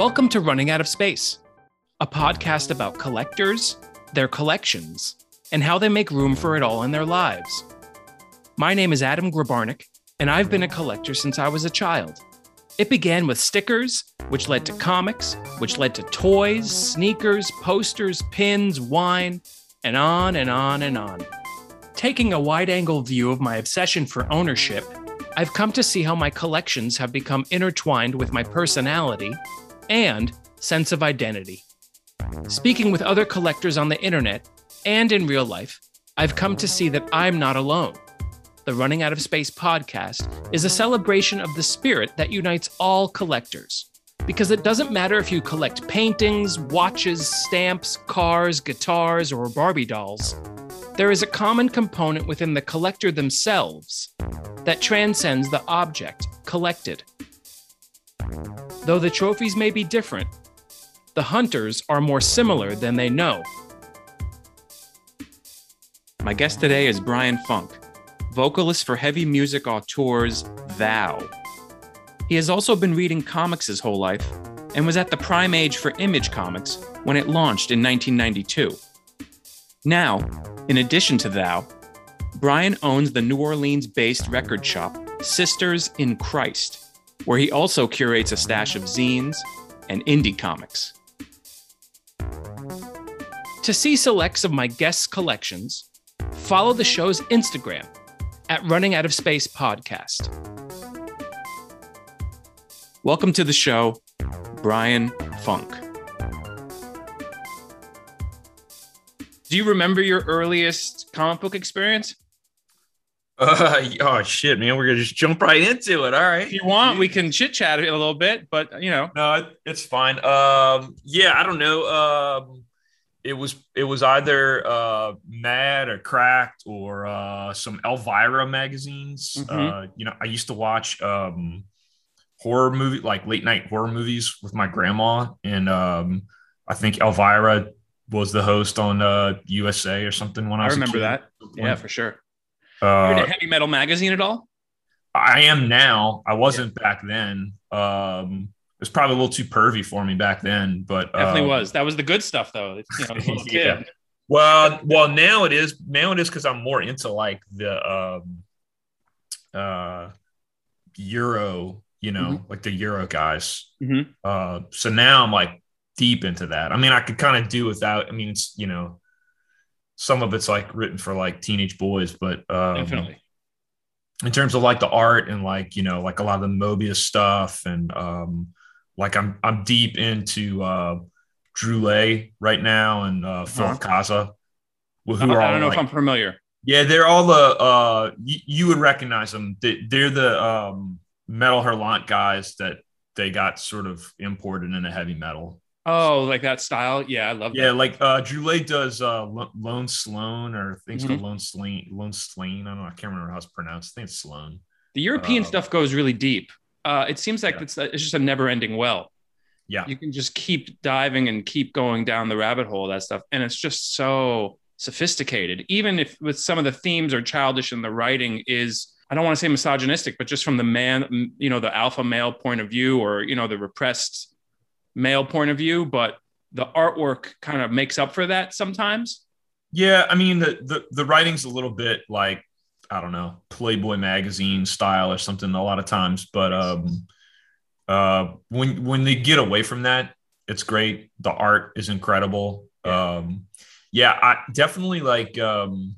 Welcome to Running Out of Space, a podcast about collectors, their collections, and how they make room for it all in their lives. My name is Adam Grabarnik, and I've been a collector since I was a child. It began with stickers, which led to comics, which led to toys, sneakers, posters, pins, wine, and on and on and on. Taking a wide angle view of my obsession for ownership, I've come to see how my collections have become intertwined with my personality and sense of identity. Speaking with other collectors on the internet and in real life, I've come to see that I'm not alone. The Running Out of Space podcast is a celebration of the spirit that unites all collectors. Because it doesn't matter if you collect paintings, watches, stamps, cars, guitars, or Barbie dolls, there is a common component within the collector themselves that transcends the object collected. Though the trophies may be different, the hunters are more similar than they know. My guest today is Bryan Funck, vocalist for heavy music auteurs Thou. He has also been reading comics his whole life and was at the prime age for Image Comics when it launched in 1992. Now, in addition to Thou, Bryan owns the New Orleans based record shop Sisters in Christ, where he also curates a stash of zines and indie comics. To see selects of my guests' collections, follow the show's Instagram at Running Out of Space Podcast. Welcome to the show, Bryan Funck. Do you remember your earliest comic book experience? Uh, oh shit, man, we're gonna just jump right into it. All right. If you want, we can chit chat a little bit, but you know, no, it, it's fine. Um, yeah, I don't know. Um, it was it was either uh Mad or Cracked or uh some Elvira magazines. Mhm. Uh, you know, I used to watch um horror movie like late night horror movies with my grandma, and um, I think Elvira was the host on uh USA or something when I I was. a remember that. Yeah, for sure. Uh, in a heavy metal magazine at all? I am now. I wasn't back then. Um, it was probably a little too pervy for me back then, but Definitely um, was. That was the good stuff, though. You know, as a little Yeah. Well, well, now it is. Now it is because I'm more into like the um, uh, Euro. You know, like the Euro guys. Mhm. Uh, so now I'm like deep into that. I mean, I could kind of do without. I mean, it's you know, some of it's like written for like teenage boys, but um, Definitely. in terms of like the art and like you know like a lot of the Moebius stuff and um like I'm I'm deep into uh Druillet right now and uh Uh-huh. Caza. Who I, are I don't know like- if I'm familiar. yeah, they're all the uh you, you would recognize them. They, they're the um Métal Hurlant guys that they got sort of imported into heavy metal. Oh, like that style? Yeah, I love that. Yeah, that. like uh Druillet does uh Lo- Lone Sloan or things Mhm. called Lone Slain Lone Slain. I don't know, I can't remember how it's pronounced. I think it's Sloan. The European uh, stuff goes really deep. Uh, it seems like Yeah. it's, it's just a never ending well. Yeah. You can just keep diving and keep going down the rabbit hole of that stuff. And it's just so sophisticated. Even if with some of the themes are childish and the writing is, I don't want to say misogynistic, but just from the man, you know, the alpha male point of view or, you know, the repressed male point of view. But the artwork kind of makes up for that sometimes. Yeah, I mean the the the writing's a little bit like I don't know Playboy magazine style or something a lot of times, but um, uh, when when they get away from that, it's great. The art is incredible. Um, yeah, I definitely like. Um,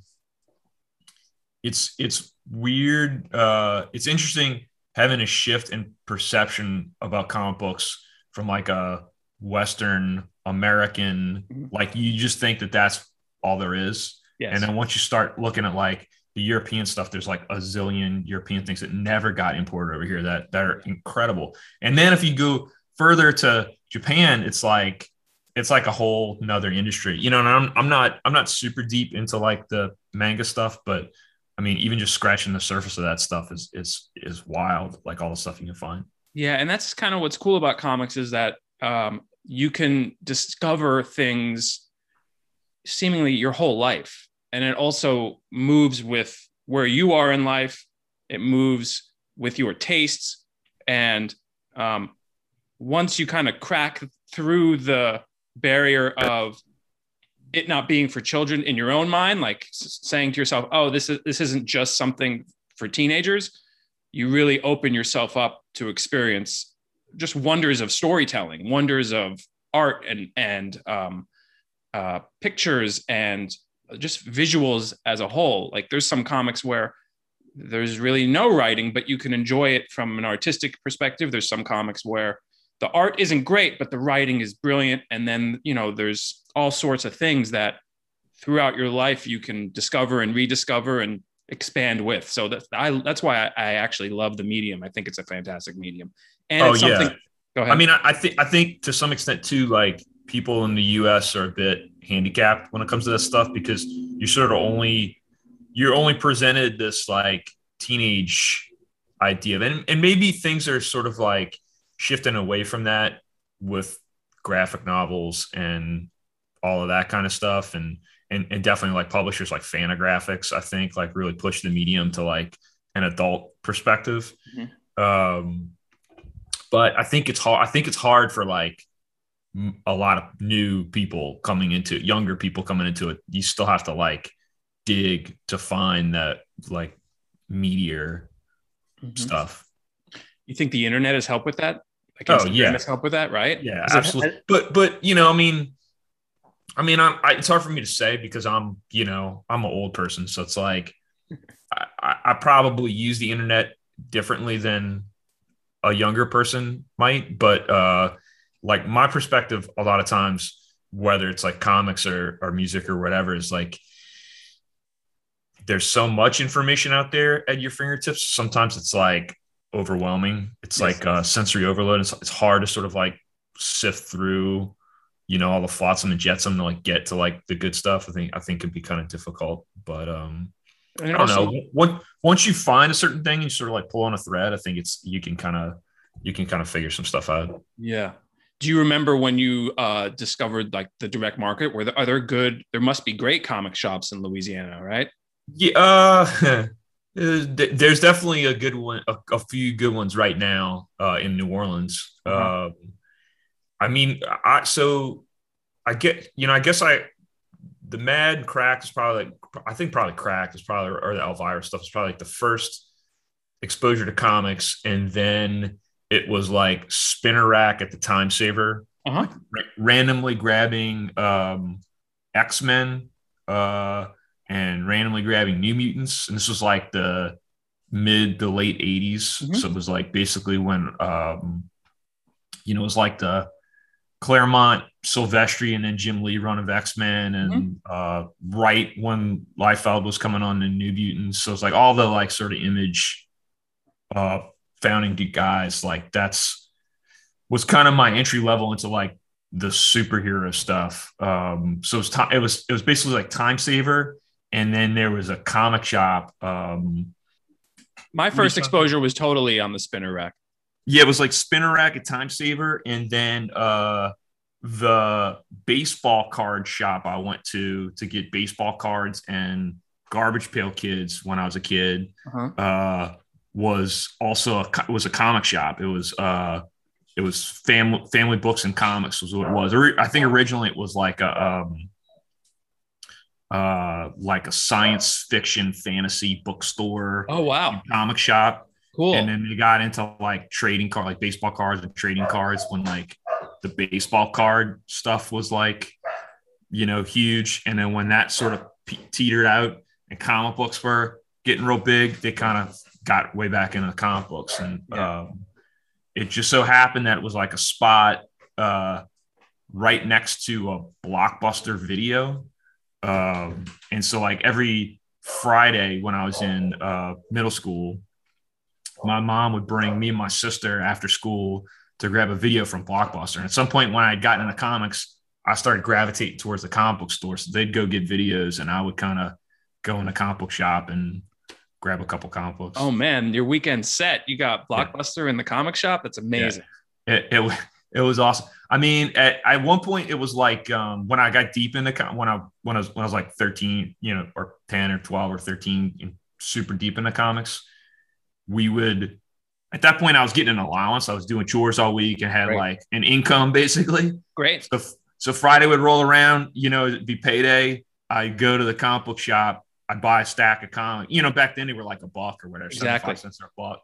it's it's weird. Uh, it's interesting having a shift in perception about comic books from like a Western American. Mhm. Like you just think that that's all there is. Yes. And then once you start looking at like the European stuff, there's like a zillion European things that never got imported over here that that are incredible. And then if you go further to Japan, it's like it's like a whole nother industry. You know, and I'm I'm not I'm not super deep into like the manga stuff, but I mean, even just scratching the surface of that stuff is is is wild, like all the stuff you can find. Yeah, and that's kind of what's cool about comics is that um, you can discover things seemingly your whole life, and it also moves with where you are in life. It moves with your tastes, and um, once you kind of crack through the barrier of it not being for children in your own mind, like saying to yourself, "Oh, this is this isn't just something for teenagers." You really open yourself up to experience just wonders of storytelling, wonders of art, and and um, uh, pictures and just visuals as a whole. Like there's some comics where there's really no writing, but you can enjoy it from an artistic perspective. There's some comics where the art isn't great, but the writing is brilliant. And then, you know, there's all sorts of things that throughout your life you can discover and rediscover and expand with. So that's I, that's why I, I actually love the medium. I think it's a fantastic medium. And oh, yeah. Go ahead. I mean, I, I think I think to some extent too, like people in the US are a bit handicapped when it comes to this stuff because you sort of only you're only presented this like teenage idea and, and maybe things are sort of like shifting away from that with graphic novels and all of that kind of stuff and and, and definitely like publishers like Fantagraphics, I think like really push the medium to like an adult perspective. Mm-hmm. Um, but I think it's hard. I think it's hard for like a lot of new people coming into it, younger people coming into it. You still have to like dig to find that like meteor mm-hmm. stuff. You think the internet has helped with that? Like oh yeah, has helped with that, right? Yeah, absolutely. It, but but you know, I mean, I mean, I'm, I, it's hard for me to say because I'm you know I'm an old person, so it's like I, I probably use the internet differently than a younger person might, but uh, like my perspective, a lot of times, whether it's like comics or or music or whatever, is like there's so much information out there at your fingertips. Sometimes it's like overwhelming. It's yes. like uh, sensory overload. It's, it's hard to sort of like sift through, you know, all the flotsam and jetsam to like get to like the good stuff. I think I think could be kind of difficult, but um, I don't also, know. Once once you find a certain thing, you sort of like pull on a thread. I think it's you can kind of you can kind of figure some stuff out. Yeah. Do you remember when you uh, discovered like the direct market? Where there, are there good? There must be great comic shops in Louisiana, right? Yeah, uh, there's definitely a good one, a, a, few good ones right now uh, in New Orleans. Uh, I mean, I so I get you know I guess I the Mad Crack is probably like I think probably Crack is probably or the Elvira stuff is probably like the first exposure to comics, and then it was like Spinner Rack at the Time Saver, uh-huh. like, randomly grabbing um, X Men. Uh, and randomly grabbing New Mutants. And this was like the mid to late 80s. Mm-hmm. So it was like basically when, um, you know, it was like the Claremont, Silvestri, and then Jim Lee run of X Men, and mm-hmm. uh, right when Liefeld was coming on the New Mutants. So it's like all the like sort of image uh, founding guys. Like that's was kind of my entry level into like the superhero stuff. Um, so it was, t- it was it was basically like Time Saver and then there was a comic shop. Um, My first exposure was totally on the spinner rack. Yeah, it was like spinner rack at Time Saver, and then uh, the baseball card shop I went to to get baseball cards and Garbage Pail Kids when I was a kid uh-huh. uh, was also a, was a comic shop. It was uh, it was family family books and comics was what it was. I think originally it was like a um, uh, like a science fiction fantasy bookstore. Oh wow, comic shop. Cool. And then they got into like trading card, like baseball cards and trading cards when like the baseball card stuff was like, you know, huge. And then when that sort of teetered out and comic books were getting real big, they kind of got way back into the comic books. And yeah. um, it just so happened that it was like a spot uh, right next to a blockbuster video um, and so like every Friday when I was in uh, middle school, my mom would bring me and my sister after school to grab a video from Blockbuster. And at some point when I had gotten into comics, I started gravitating towards the comic book store. So they'd go get videos and I would kind of go in the comic book shop and grab a couple comic books. Oh man, your weekend set. You got Blockbuster yeah. in the comic shop. That's amazing. Yeah. It, it, it was awesome. I mean, at, at one point it was like um, when I got deep in the when I when I was when I was like 13, you know, or 10 or 12 or 13, super deep in the comics, we would at that point I was getting an allowance. I was doing chores all week and had Great. like an income basically. Great. So, so Friday would roll around, you know, it'd be payday. I'd go to the comic book shop. I'd buy a stack of comic. You know, back then they were like a buck or whatever, Exactly. 75 cents or a buck.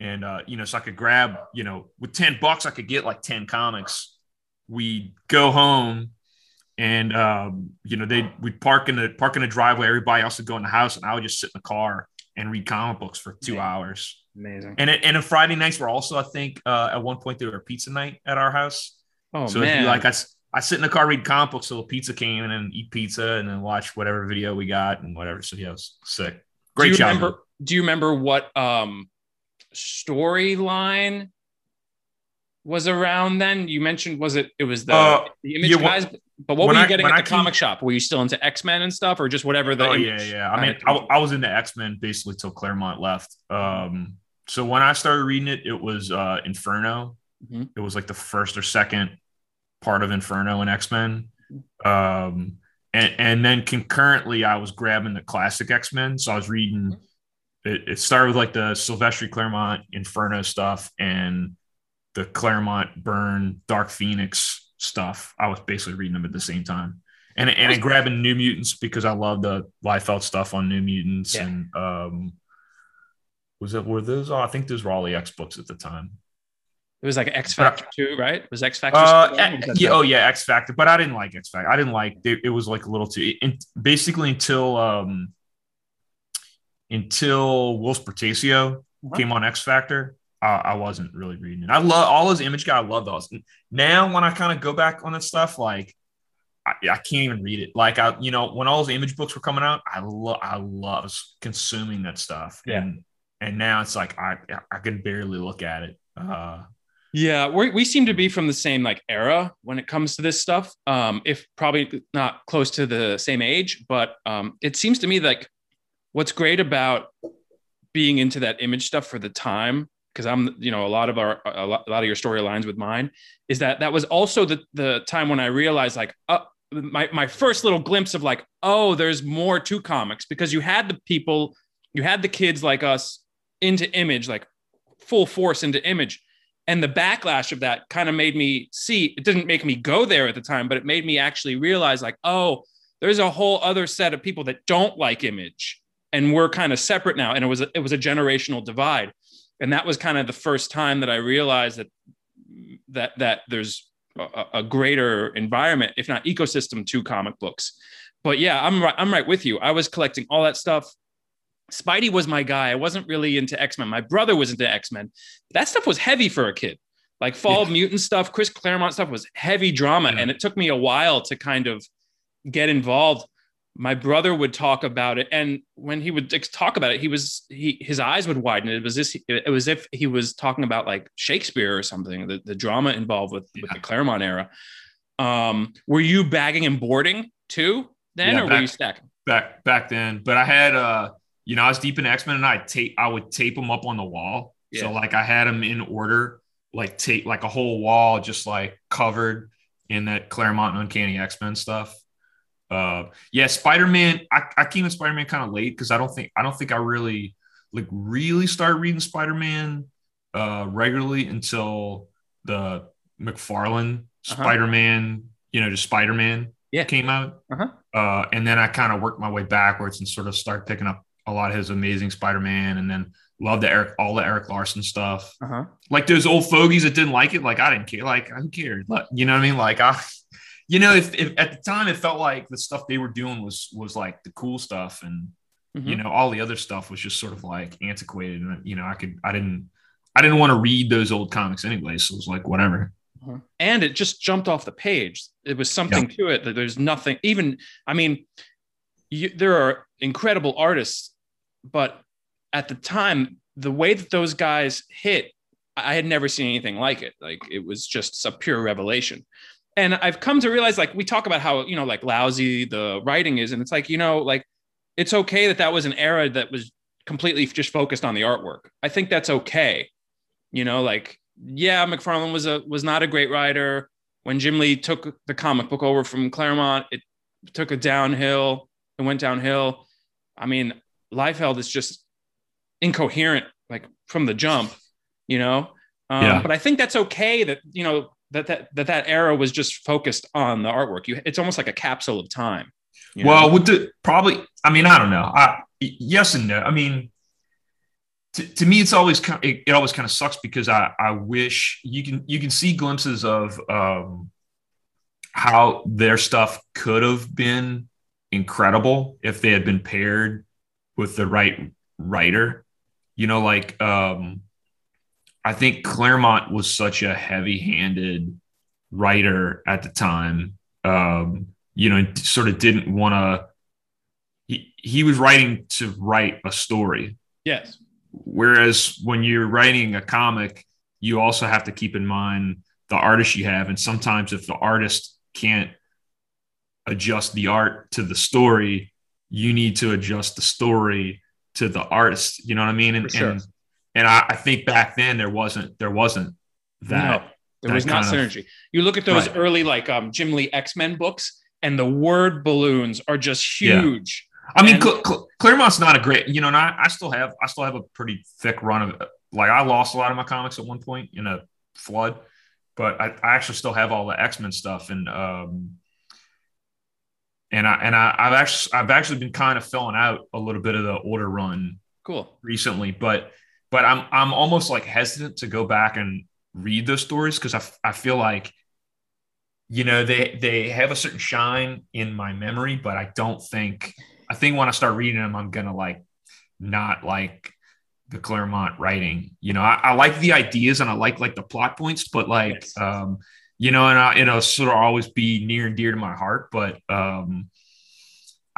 And, uh, you know, so I could grab, you know, with 10 bucks, I could get like 10 comics. We'd go home and, um, you know, they we'd park in the park in the driveway. Everybody else would go in the house and I would just sit in the car and read comic books for two hours. Amazing. And, it, and Friday nights were also, I think, uh, at one point there were pizza night at our house. Oh so man. like I sit in the car, read comic books till the pizza came and then eat pizza and then watch whatever video we got and whatever. So yeah, it was sick. Great do you job. remember do you remember what um storyline was around then you mentioned was it it was the, Uh, the image guys but what when were you I- getting at I the came- comic shop were you still into x-men and stuff or just whatever the Oh yeah, yeah. I mean, I, I was into X Men basically till Claremont left. Um, so when I started reading it, it was uh, Inferno. Mhm. It was like the first or second part of Inferno and X Men. Um, and, and then concurrently, I was grabbing the classic X Men. So I was reading. It, it started with like the Silvestri Claremont Inferno stuff and the Claremont Byrne Dark Phoenix stuff. I was basically reading them at the same time and and grabbing New Mutants because I love the Liefeld stuff on New Mutants Yeah. and um was it were those all I think those were all the X books at the time. it was like x factor too right was x factor Uh, still on? Was that yeah, oh yeah, X Factor, but I didn't like X Factor. I didn't like it, it was like a little too in, basically until um until Whilce Portacio Uh-huh. came on X Factor. Uh, I wasn't really reading it. I love all those image guy. I love those. Now when I kind of go back on that stuff, like I, I can't even read it. Like I, you know, when all those image books were coming out, I love, I love consuming that stuff. Yeah. And and now it's like I, I can barely look at it. Uh, Yeah, we we seem to be from the same like era when it comes to this stuff. Um, if probably not close to the same age, but um, it seems to me like what's great about being into that image stuff for the time, because I'm you know a lot of our a lot, a lot of your storylines with mine is that that was also the the time when I realized like uh, my my first little glimpse of like oh there's more to comics because you had the people you had the kids like us into image like full force into image. And the backlash of that kind of made me see it didn't make me go there at the time but it made me actually realize like oh there's a whole other set of people that don't like image and we're kind of separate now. And it was a, it was a generational divide and that was kind of the first time that i realized that that that there's a, a greater environment if not ecosystem to comic books but yeah i'm right i'm right with you i was collecting all that stuff Spidey was my guy. I wasn't really into X Men. My brother was into X Men. That stuff was heavy for a kid. Like Fall Yeah. Mutant stuff, Chris Claremont stuff was heavy drama. Yeah. And it took me a while to kind of get involved. My brother would talk about it. And when he would talk about it, he was, he, his eyes would widen. It was this, it was if he was talking about like Shakespeare or something, the, the drama involved with, with the Claremont era. Um, were you bagging and boarding too then, Yeah, or were you stacking? back back then. But I had uh you know, I was deep in X Men and I tape I would tape them up on the wall. Yeah. So like I had them in order, like tape like a whole wall just like covered in that Claremont and Uncanny X Men stuff. Uh yeah, Spider Man. I, I came to Spider Man kind of late because I don't think I don't think I really like really started reading Spider Man uh regularly until the McFarlane Uh-huh. Spider Man. You know, just Spider Man Yeah. came out. Uh-huh. Uh, and then I kind of worked my way backwards and sort of started picking up a lot of his amazing Spider-Man, and then loved the Eric all the Erik Larsen stuff. Uh-huh. Like those old fogies that didn't like it, like I didn't care. Like I who cared? Like, you know what I mean? Like I, you know, if, if at the time it felt like the stuff they were doing was was like the cool stuff, and Mm-hmm. you know all the other stuff was just sort of like antiquated, and you know I could I didn't I didn't want to read those old comics anyway, so it was like whatever. and it just jumped off the page. It was something to it that there's nothing. Even I mean, you, there are incredible artists, but at the time, the way that those guys hit, I had never seen anything like it. Like it was just a pure revelation. And I've come to realize, like we talk about how you know, like lousy the writing is, and it's like you know, like it's okay that that was an era that was completely just focused on the artwork. I think that's okay. You know, like yeah, McFarlane was a was not a great writer. When Jim Lee took the comic book over from Claremont, it took a downhill. It went downhill. I mean, Liefeld is just incoherent, like from the jump. you know. Um, Yeah. But I think that's okay that you know that that that that era was just focused on the artwork. You, it's almost like a capsule of time. you know? Well, with the probably, I mean, I don't know. I yes and no. I mean, to, to me, it's always kind. It, it always kind of sucks because I I wish you can you can see glimpses of um, how their stuff could have been incredible if they had been paired with the right writer. You know, like um, I think Claremont was such a heavy-handed writer at the time. Um, you know, sort of didn't want to. He, he was writing to write a story. yes, Whereas when you're writing a comic, you also have to keep in mind the artist you have. And sometimes if the artist can't adjust the art to the story, you need to adjust the story to the artist. You know what I mean? And For sure. and, and I, I think back then there wasn't there wasn't that. no, there that was not kind of- synergy. You look at those Right. early like um, Jim Lee X Men books, and the word balloons are just Yeah. huge. I mean, And- Cl- Cl- Claremont's not a great, you know, and I, I still have, I still have a pretty thick run of, it. like, I lost a lot of my comics at one point in a flood, but I, I actually still have all the X Men stuff, and um, and I and I, I've actually, I've actually been kind of filling out a little bit of the order run Cool. recently, but but I'm I'm almost like hesitant to go back and read those stories because I, I feel like you know they they have a certain shine in my memory, but I don't think I think when I start reading them, I'm gonna like not like the Claremont writing. You know, I, I like the ideas and I like like the plot points, but like Yes. um, you know, and I, it'll sort of always be near and dear to my heart, but um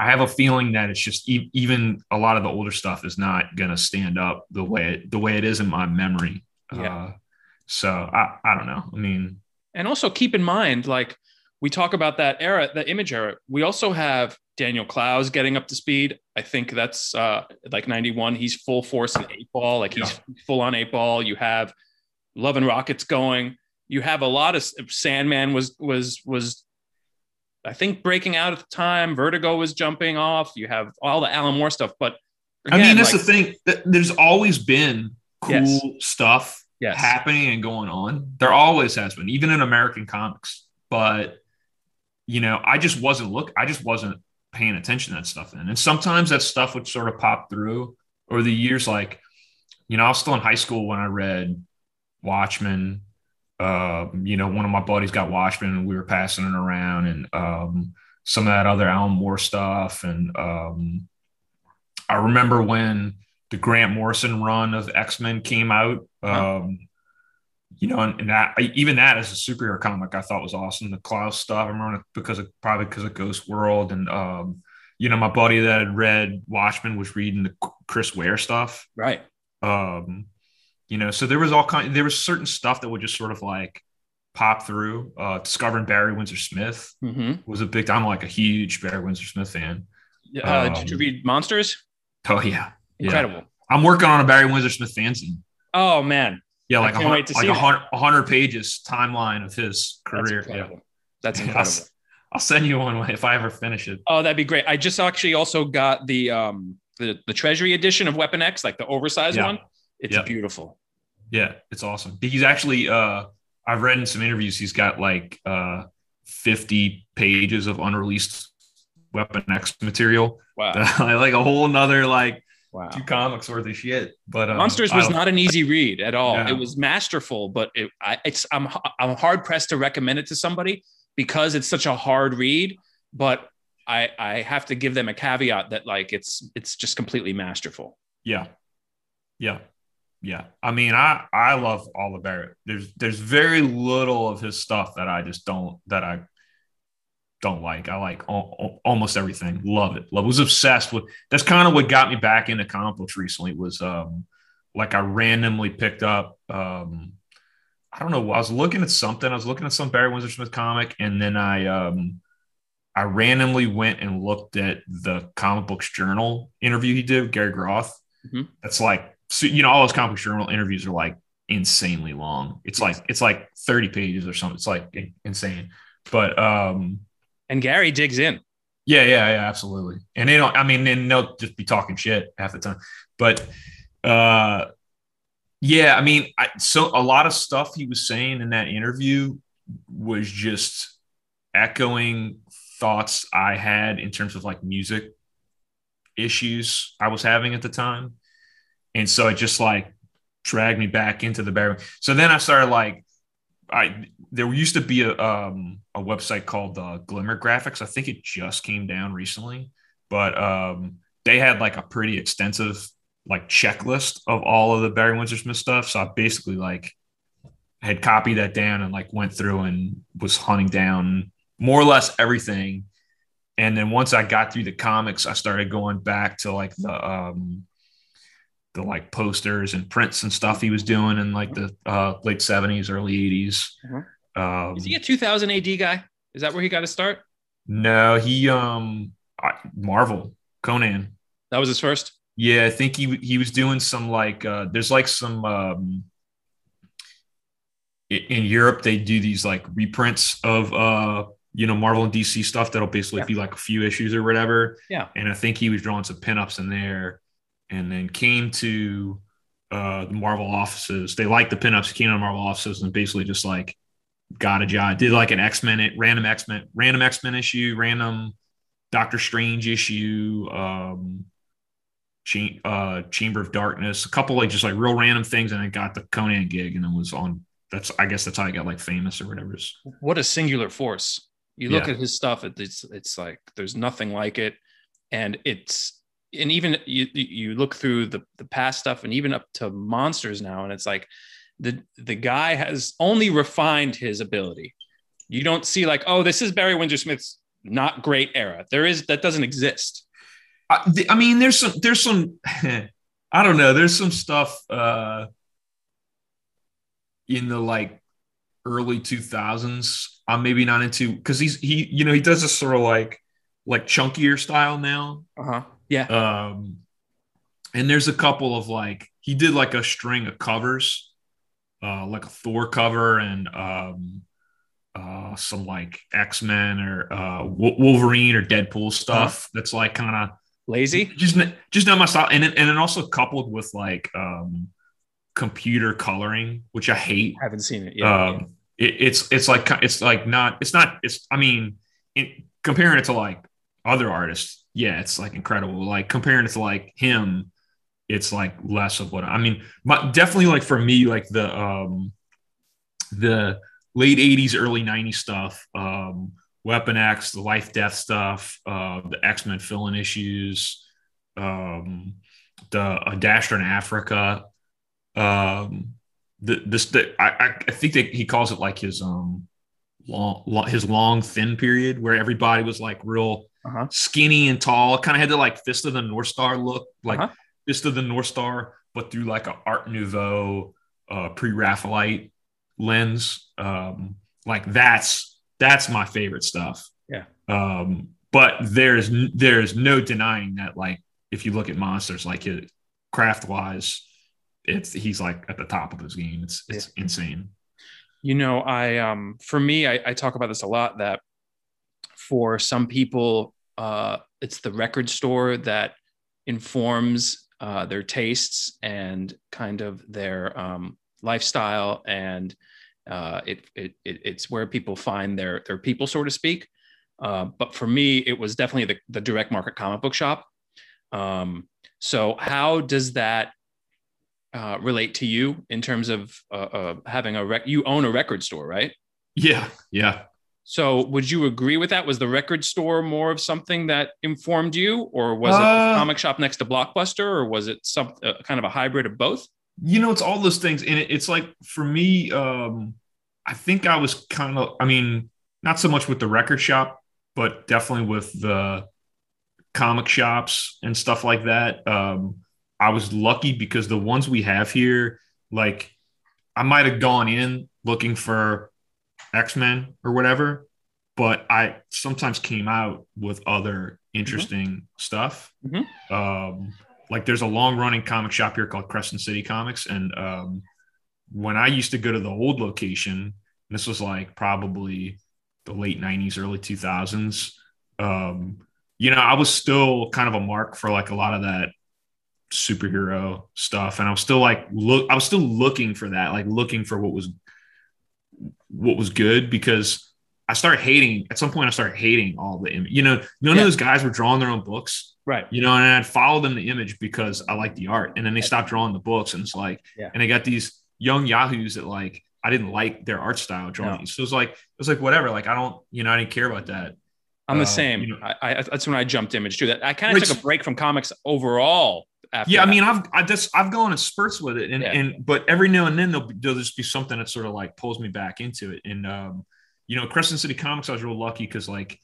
I have a feeling that it's just e- even a lot of the older stuff is not going to stand up the way it, the way it is in my memory. Yeah. Uh, so I, I don't know. I mean, And also keep in mind, like we talk about that era, the image era. We also have Daniel Clowes getting up to speed. I think that's uh, like 91. He's full force in Eightball. Like he's full on Eightball. You have Love and Rockets going. You have a lot of Sandman was was was I think breaking out at the time. Vertigo was jumping off. You have all the Alan Moore stuff. But I mean, again, that's like- the thing. Th- There's always been cool Yes. stuff Yes. happening and going on. There always has been, even in American comics. But you know, I just wasn't look. I just wasn't paying attention to that stuff then. And sometimes that stuff would sort of pop through over the years. Like, you know, I was still in high school when I read Watchmen. Um, you know, one of my buddies got Watchmen, and we were passing it around, and um, some of that other Alan Moore stuff. And um, I remember when the Grant Morrison run of X Men came out. Um, you know, and, and that even that as a superhero comic, I thought was awesome. The Clowes stuff, I remember because of probably because of Ghost World, and um, you know, my buddy that had read Watchmen was reading the Chris Ware stuff. right. Um, you know, so there was all kind. There was certain stuff that would just sort of like pop through. Uh, discovering Barry Windsor Smith hmm was a big. I'm like a huge Barry Windsor Smith fan. Uh, did you Um, read Monsters? Oh yeah, Yeah. Incredible. I'm working on a Barry Windsor Smith fanzine. Oh man, Yeah, like a can't hun- wait to like see a hundred, a hundred pages timeline of his that's career. yeah. That's Yeah. incredible. I'll, I'll send you one if I ever finish it. Oh, that'd be great. I just actually also got the um the, the Treasury edition of Weapon X, like the oversized Yeah. one. It's Yeah. beautiful. Yeah, it's awesome. He's actually uh I've read in some interviews he's got like uh 50 pages of unreleased Weapon X material. Wow. like a whole nother like Wow. two comics worth of shit. But um, Monsters was not an easy read at all. Yeah. It was masterful, but it, I, it's I'm I'm hard pressed to recommend it to somebody because it's such a hard read. But I I have to give them a caveat that like it's it's just completely masterful. Yeah. Yeah. Yeah. I mean, I I love all of Barrett. There's there's very little of his stuff that I just don't that I don't like. I like al- al- almost everything. Love it. Love was obsessed with that's kind of what got me back into comic books recently was um like I randomly picked up um I don't know, I was looking at something. I was looking at some Barry Windsor Smith comic and then I um I randomly went and looked at the comic books journal interview he did with Gary Groth. Mhm. That's like, so, you know, all those comic journal interviews are like insanely long. It's like, it's like 30 pages or something. It's like insane. But um, And Gary digs in. yeah, yeah, yeah, absolutely. And they don't, I mean, then they'll just be talking shit half the time. But uh, Yeah, I mean, I, so a lot of stuff he was saying in that interview was just echoing thoughts I had in terms of like music issues I was having at the time. And so it just like dragged me back into the Barry. So then I started like, I there used to be a um, a website called uh, Glimmer Graphics. I think it just came down recently, but um, they had like a pretty extensive like checklist of all of the Barry Windsor Smith stuff. So I basically like had copied that down and like went through and was hunting down more or less everything. And then once I got through the comics, I started going back to like the um the like posters and prints and stuff he was doing in like the uh, late 70s, early 80s. Uh-huh. Um, Is he a 2000 AD guy? Is that where he got to start? No, he um Marvel, Conan. That was his first? Yeah, I think he he was doing some like uh there's like some um in Europe they do these like reprints of uh you know Marvel and DC stuff that'll basically yeah. be like a few issues or whatever. Yeah. And I think he was drawing some pinups in there and then came to uh the Marvel offices. They liked the pinups, came to Marvel offices and basically just like got a job. Did like an X-Men it, random X-Men random X-Men issue, random Doctor Strange issue, um uh, Chamber of Darkness, a couple like just like real random things, and I got the Conan gig, and it was on. That's I guess that's how I got like famous or whatever. What a singular force! You look yeah. at his stuff; it's it's like there's nothing like it, and it's and even you you look through the the past stuff, and even up to monsters now, and it's like the the guy has only refined his ability. You don't see like, oh, this is Barry Windsor Smith's not great era. There is that doesn't exist I, I mean, there's some, there's some, I don't know, there's some stuff uh, in the like early 2000s. I'm maybe not into because he's he, you know, he does this sort of like like chunkier style now. Uh huh. Yeah. Um, and there's a couple of like he did like a string of covers, uh, like a Thor cover and um, uh, some like X Men or uh, Wolverine or Deadpool stuff. Uh-huh. That's like kind of lazy just just not my style and then, and then also coupled with like um computer coloring which i hate i haven't seen it yet um it, it's it's like it's like not it's not it's i mean it, comparing it to like other artists yeah it's like incredible like comparing it to like him it's like less of what i mean but definitely like for me like the um the late 80s early 90s stuff um Weapon X, the Lifedeath stuff, uh, the X Men fill-in issues, um, the Adastra in Africa. Um, the this the, I I think that he calls it like his um long, long his long thin period where everybody was like real uh-huh. skinny and tall. Kind of had the like Fist of the North Star look, like uh-huh. Fist of the North Star, but through like a Art Nouveau, uh, pre-Raphaelite lens. Um, like that's that's my favorite stuff. Yeah. Um, but there's there's no denying that like if you look at monsters like it craft wise, it's he's like at the top of his game. It's it's yeah. insane. You know, I um for me, I, I talk about this a lot that for some people, uh, it's the record store that informs uh, their tastes and kind of their um, lifestyle and uh, it, it, it, it's where people find their their people, so to speak. Uh, but for me, it was definitely the, the direct market comic book shop. Um, so how does that uh, relate to you in terms of uh, uh, having a rec- you own a record store, right? Yeah, yeah. So would you agree with that? Was the record store more of something that informed you, or was it the uh, comic shop next to Blockbuster, or was it some kind of a hybrid of both? you know, it's all those things. And it, it's like for me, um, I think I was kind of, I mean, not so much with the record shop, but definitely with the comic shops and stuff like that. Um, I was lucky because the ones we have here, like I might have gone in looking for X Men or whatever, but I sometimes came out with other interesting mm-hmm. stuff. Mm-hmm. Um, like there's a long running comic shop here called Crescent City Comics. And um, when I used to go to the old location, this was like probably the late 90s, early 2000s. Um, you know, I was still kind of a mark for like a lot of that superhero stuff, and I was still like look. I was still looking for that, like looking for what was what was good because I started hating at some point. I started hating all the image. You know, none Yeah. of those guys were drawing their own books. Right. You know, and I'd follow them the image because I like the art, and then they stopped drawing the books, and it's like, Yeah. and they got these young yahoos that like I didn't like their art style drawing. No. So it was like it was like whatever. Like I don't, you know, I didn't care about that. I'm the Uh, same. you know- I, I, that's when I jumped image too. That I kind of took a break from comics overall. Yeah, I mean, I've I just I've gone in spurts with it, and Yeah. and but every now and then there'll, be, there'll just be something that sort of like pulls me back into it. And um, you know, Crescent City Comics, I was real lucky because like,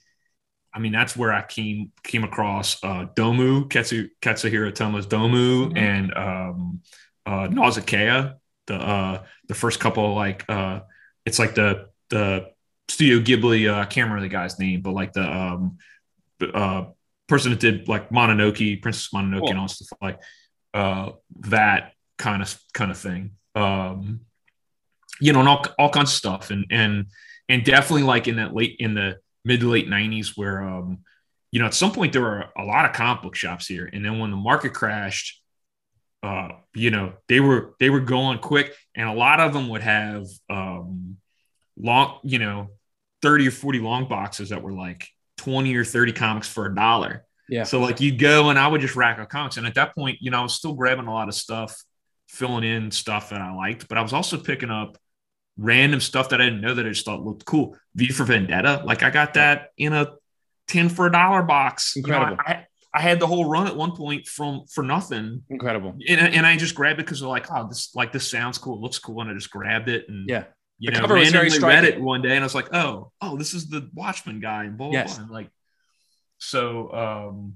I mean, that's where I came came across uh, Domu Ketsu Katsuhiro Otomo's Domu Mhm. and um, uh, Nausicaa, the uh, the first couple like uh, it's like the the Studio Ghibli. Uh, I can't remember the guy's name, but like the um, uh, person that did like Mononoke, Princess Mononoke, Cool. and all stuff like uh, that kind of kind of thing. Um, you know, and all, all kinds of stuff, and and and definitely like in that late in the mid to late '90s, where um, you know, at some point there were a lot of comic book shops here, and then when the market crashed, uh, you know, they were they were going quick, and a lot of them would have um, long, you know, thirty or forty long boxes that were like twenty or thirty comics for a dollar. Yeah. So like you'd go and I would just rack up comics. And at that point, you know, I was still grabbing a lot of stuff, filling in stuff that I liked, but I was also picking up random stuff that I didn't know that I just thought looked cool. V for Vendetta. Like I got that in a 10 for a dollar box. You know, Incredible. I, I had the whole run at one point from for nothing. incredible. And, and I just grabbed it because they're like, oh, this like this sounds cool, it looks cool. And I just grabbed it and Yeah. You The know, cover was very read it one day and I was like, oh, oh, this is the Watchman guy and blah, blah, Yes. blah. And like, so, um,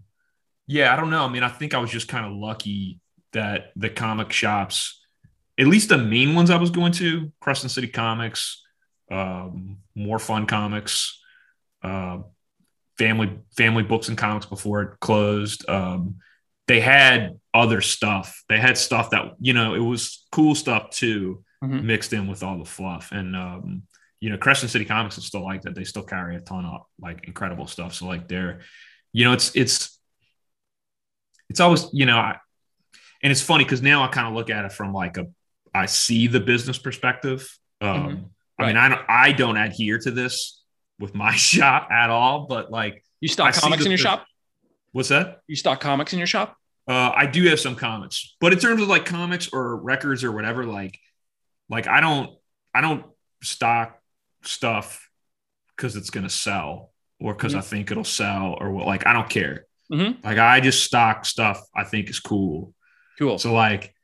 yeah, I don't know. I mean, I think I was just kind of lucky that the comic shops, at least the main ones I was going to, Crescent City Comics, um, More Fun Comics, uh, Family Family Books and Comics before it closed. Um, they had other stuff. They had stuff that you know it was cool stuff too, Mhm. mixed in with all the fluff. And um, you know, Crescent City Comics is still like that. They still carry a ton of like incredible stuff. So like they're, you know, it's it's it's always you know, I, and it's funny because now I kind of look at it from like a I see the business perspective. Um, Mhm. I mean, I don't I don't adhere to this with my shop at all, but like, You stock see comics the- in your the- shop? what's that? You stock comics in your shop? Uh, I do have some comics, but in terms of like comics or records or whatever, like, like I don't, I don't stock stuff because it's gonna sell or because I think it'll sell or what. Like, I don't care. Mhm. Like, I just stock stuff I think is cool. Cool. So like,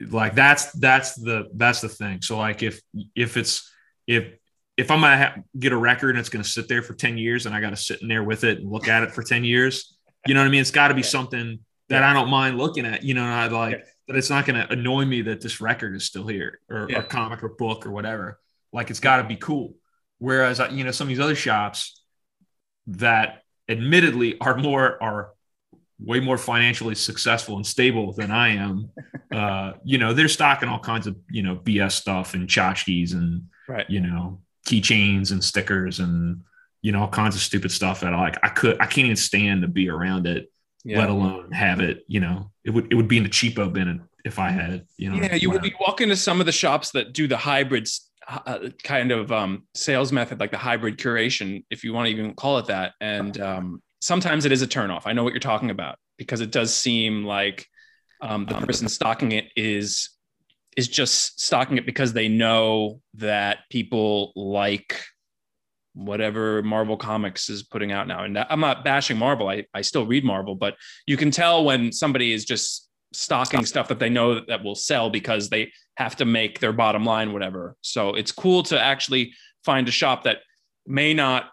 like that's that's the that's the thing. So like, if if it's if if I'm gonna ha- get a record and it's gonna sit there for ten years and I got to sit in there with it and look at it for ten years, you know what I mean? It's got to be Yeah. something that I don't mind looking at. You know, I like Yeah. That. It's not gonna annoy me that this record is still here or, Yeah. or comic or book or whatever. Like it's got to be cool. Whereas uh, you know some of these other shops that admittedly are more are way more financially successful and stable than I am. uh, you know, they're stocking all kinds of, you know, BS stuff and tchotchkes and, Right. you know, keychains and stickers and, you know, all kinds of stupid stuff that I like, I could, I can't even stand to be around it, Yeah. let alone have it, you know, it would, it would be in the cheapo bin if I had it, you know. yeah, you, would be walking to some of the shops that do the hybrids uh, kind of um, sales method, like the hybrid curation, if you want to even call it that. And um, sometimes it is a turnoff. I know what you're talking about because it does seem like um, the person stocking it is is just stocking it because they know that people like whatever Marvel Comics is putting out now. And I'm not bashing Marvel. I, I still read Marvel, but you can tell when somebody is just stocking stuff that they know that, that will sell because they have to make their bottom line, whatever. So it's cool to actually find a shop that may not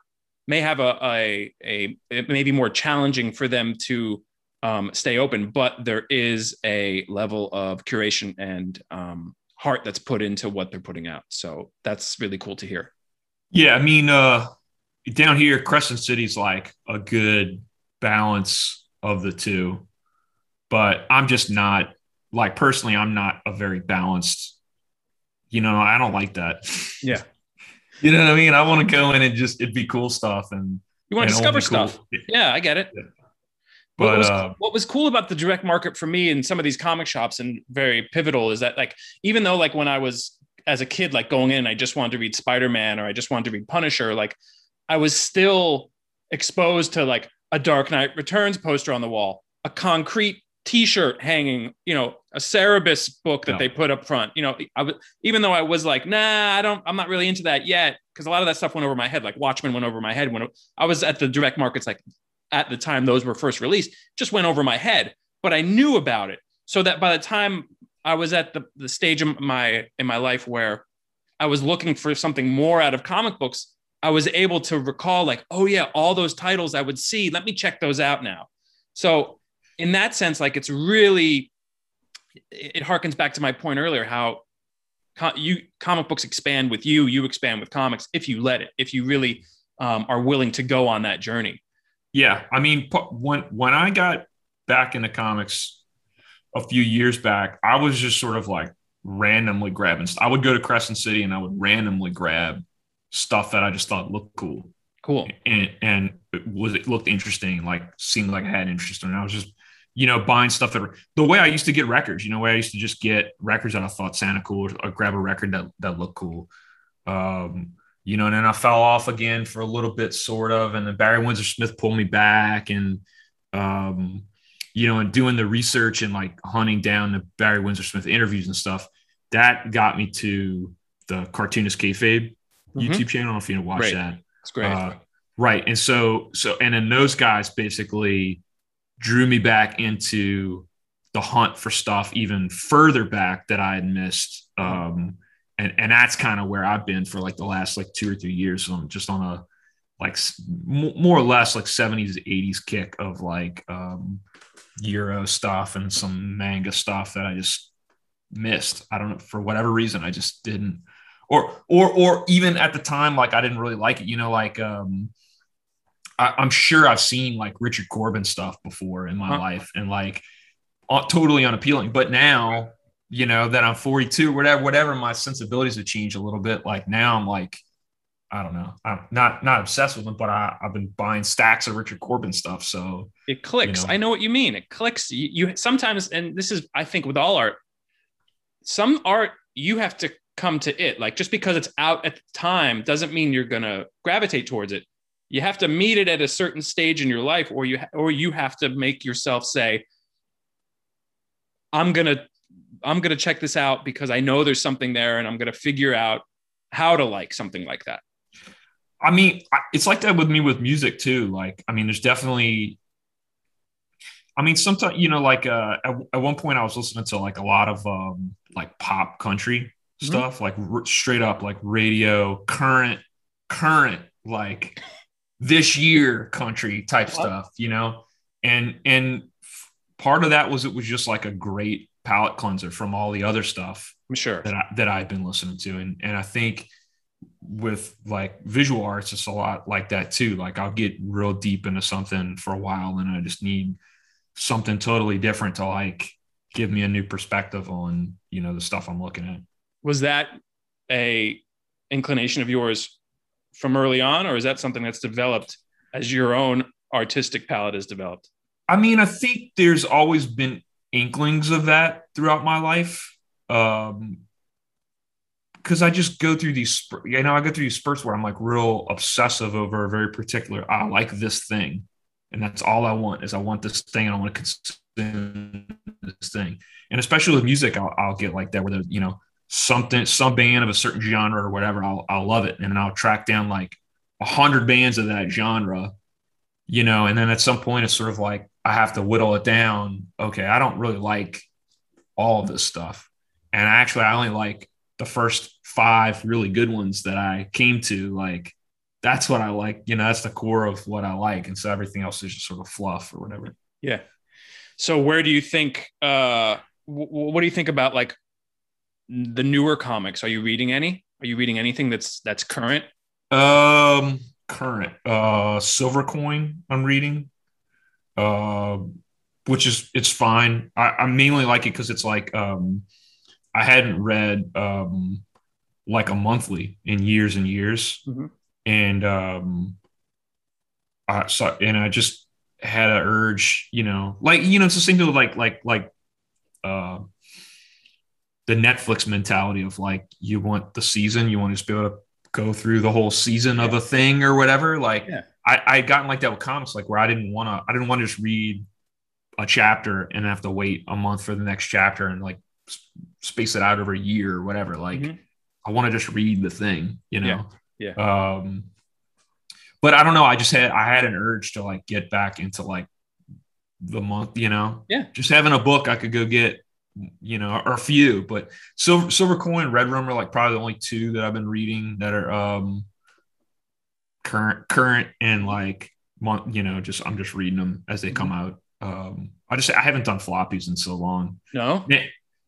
may have a a, a it may be more challenging for them to um, stay open, but there is a level of curation and um, heart that's put into what they're putting out. So that's really cool to hear. Yeah, I mean, uh, down here, Crescent City's like a good balance of the two, but I'm just not like personally, I'm not a very balanced. You know, I don't like that. Yeah. you know what I mean? I want to go in and just it'd be cool stuff and You want to discover cool- stuff. Yeah, I get it. What But was, uh, what was cool about the direct market for me and some of these comic shops and very pivotal is that like even though like when I was as a kid like going in I just wanted to read Spider-Man or I just wanted to read Punisher like I was still exposed to like a Dark Knight Returns poster on the wall, a concrete T-shirt hanging, you know, a Cerebus book that Yeah. they put up front. You know, I was even though I was like, nah, I don't, I'm not really into that yet, because a lot of that stuff went over my head. Like Watchmen went over my head when I was at the direct markets. Like at the time those were first released, just went over my head. But I knew about it, so that by the time I was at the the stage of my in my life where I was looking for something more out of comic books, I was able to recall like, oh yeah, all those titles I would see. Let me check those out now. So in that sense, like it's really it it harkens back to my point earlier how co- you comic books expand with you, you expand with comics if you let it, if you really um, are willing to go on that journey. Yeah, I mean, when when I got back into comics a few years back, I was just sort of like randomly grabbing. I would go to Crescent City and I would randomly grab stuff that I just thought looked cool Cool. and and it was it looked interesting, like seemed like I had interest, and I was just you know buying stuff that the way I used to get records. You know, where I used to just get records that I thought sounded cool, or grab a record that that looked cool. Um, you know, and then I fell off again for a little bit, sort of, and then Barry Windsor Smith pulled me back, and um, you know, and doing the research and like hunting down the Barry Windsor Smith interviews and stuff, that got me to the cartoonist kayfabe Mhm. YouTube channel. I don't know if watch that. It's great. Uh, right. And so, so, and then those guys basically drew me back into the hunt for stuff even further back that I had missed. Um, and, and that's kind of where I've been for like the last like two or three years. So I'm just on a like more or less like 70s, 80s kick of like um, Euro stuff and some manga stuff that I just missed. I don't know for whatever reason. I just didn't or or or even at the time like i didn't really like it you know like um I, i'm sure i've seen like richard corbin stuff before in my Huh. life and like uh, totally unappealing but now you know that i'm 42 whatever whatever my sensibilities have changed a little bit like now i'm like i don't know i'm not not obsessed with them but I, i've been buying stacks of richard corbin stuff so it clicks. you know. I know what you mean. It clicks. You, you sometimes, and this is, I think, with all art, some art you have to come to it. Like just because it's out at the time doesn't mean you're gonna gravitate towards it. You have to meet it at a certain stage in your life, or you or you have to make yourself say, "I'm gonna, I'm gonna check this out because I know there's something there, and I'm gonna figure out how to like something like that." I mean, it's like that with me with music too. Like, I mean, there's definitely, I mean, sometimes, you know, like uh, at, at one point I was listening to like a lot of um, like pop country Mhm. stuff, like r- straight up like radio, current, current, like this year country type What? stuff, you know? And, and part of that was it was just like a great palate cleanser from all the other stuff I'm sure. that I, that I've been listening to, and and I think with like visual arts, it's a lot like that too. Like I'll get real deep into something for a while, and I just need something totally different to like give me a new perspective on you know the stuff I'm looking at. was that a inclination of yours from early on or is that something that's developed as your own artistic palette has developed I mean, I think there's always been inklings of that throughout my life. Um, because I just go through these, you know, I go through these spurts where I'm like real obsessive over a very particular. I like this thing, and that's all I want is I want this thing, and I want to consume this thing. And especially with music, I'll, I'll get like that where there's you know something, some band of a certain genre or whatever. I'll I'll love it, and then I'll track down like a hundred bands of that genre, you know, and then at some point it's sort of like I have to whittle it down. Okay, I don't really like all of this stuff, and actually I only like the first five really good ones that I came to. Like that's what I like. You know, that's the core of what I like, and so everything else is just sort of fluff or whatever. yeah so where do you think uh w- what do you think about like the newer comics are you reading any are you reading anything that's that's current Um, current uh silver coin I'm reading, uh, which is it's fine. I, I mainly like it because it's like um, I hadn't read um like a monthly in years and years, Mhm. and um, I so and I just had an urge, you know, like you know, it's the same thing like like like uh the Netflix mentality of like you want the season, you want to just be able to go through the whole season yeah. of a thing or whatever. Like yeah. I I gotten like that with comics, like where I didn't want to I didn't want to just read a chapter and have to wait a month for the next chapter and like space it out over a year or whatever. Like mm-hmm. I want to just read the thing, you know. Yeah. yeah. Um but I don't know. I just had I had an urge to like get back into like the month, you know. Yeah. Just having a book I could go get, you know, or a few. But Silver Silver Coin, Red Room are like probably the only two that I've been reading that are um current current and like month, you know, just I'm just reading them as they mm-hmm. come out. Um I just I haven't done floppies in so long. No.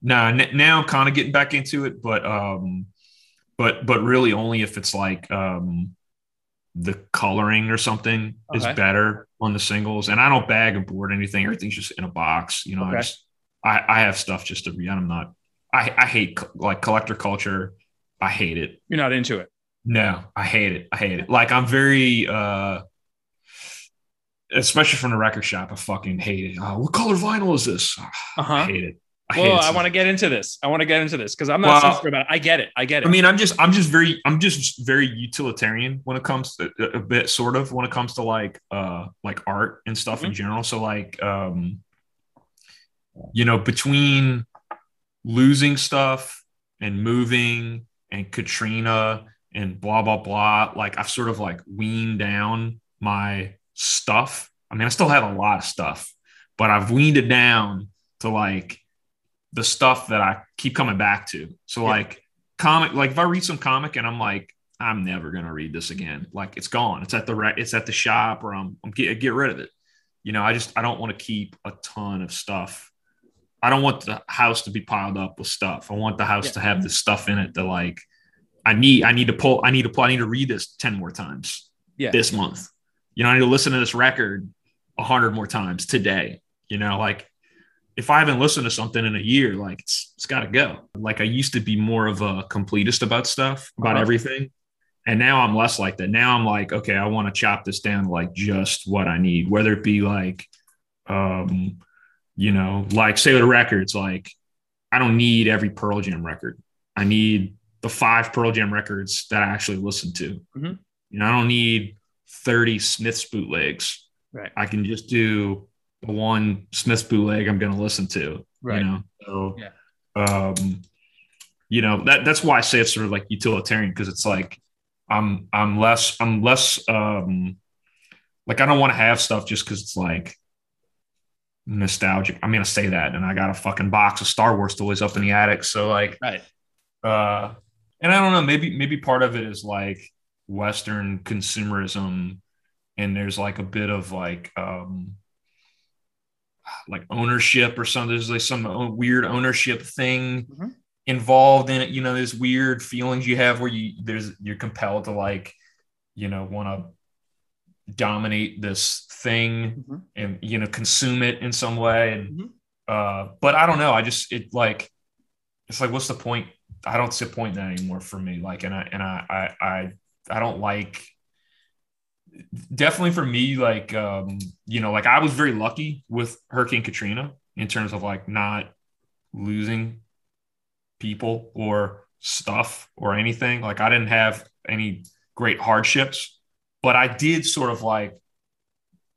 Nah, now I'm kind of getting back into it, but um but but really only if it's like um the coloring or something okay. is better on the singles. And I don't bag and board anything. Everything's just in a box. You know, okay. I just I, I have stuff just to read. I'm not. I I hate like collector culture. I hate it. You're not into it. No, I hate it. I hate it. Like I'm very uh especially from the record shop, I fucking hate it. Uh, what color vinyl is this? Uh-huh. I hate it. I well, I want to get into this. I want to get into this because I'm not well, sensitive about it. I get it. I get it. I mean, I'm just, I'm just very, I'm just very utilitarian when it comes to a bit, sort of, when it comes to like, uh, like art and stuff mm-hmm. in general. So like, um, you know, between losing stuff and moving and Katrina and blah blah blah, like I've sort of like weaned down my stuff. I mean, I still have a lot of stuff, but I've weaned it down to like the stuff that I keep coming back to. So yeah. like comic, like if I read some comic and I'm like, I'm never gonna read this again. Like it's gone. It's at the re- it's at the shop, or I'm, I'm get get rid of it. You know, I just I don't want to keep a ton of stuff. I don't want the house to be piled up with stuff. I want the house yeah. to have the stuff in it that like I need. I need to pull. I need to pull. I need to read this ten more times. Yeah. This month. You know, I need to listen to this record a hundred more times today. You know, like if I haven't listened to something in a year, like it's, it's got to go. Like I used to be more of a completist about stuff, about uh-huh. everything. And now I'm less like that. Now I'm like, okay, I want to chop this down to like just what I need, whether it be like, um, you know, like say the records, like I don't need every Pearl Jam record. I need the five Pearl Jam records that I actually listen to. Mm-hmm. You know, I don't need 30 Smiths bootlegs. Right. I can just do the one Smith's bootleg I'm going to listen to. Right. You know, so, yeah. um, you know that that's why I say it's sort of like utilitarian because it's like I'm I'm less I'm less um like I don't want to have stuff just because it's like nostalgic. I'm gonna say that, and I got a fucking box of Star Wars toys up in the attic. So like, right. Uh, and I don't know. Maybe maybe part of it is like Western consumerism, and there's like a bit of like um like ownership or something. There's like some weird ownership thing mm-hmm. involved in it. You know, there's weird feelings you have where you there's you're compelled to like, you know, want to dominate this thing mm-hmm. and you know consume it in some way. And mm-hmm. uh, but I don't know. I just it like it's like what's the point? I don't see a point in that anymore for me. Like, and I and I I I, I don't like definitely for me, like um, you know, like I was very lucky with Hurricane Katrina in terms of like not losing people or stuff or anything. Like I didn't have any great hardships, but I did sort of like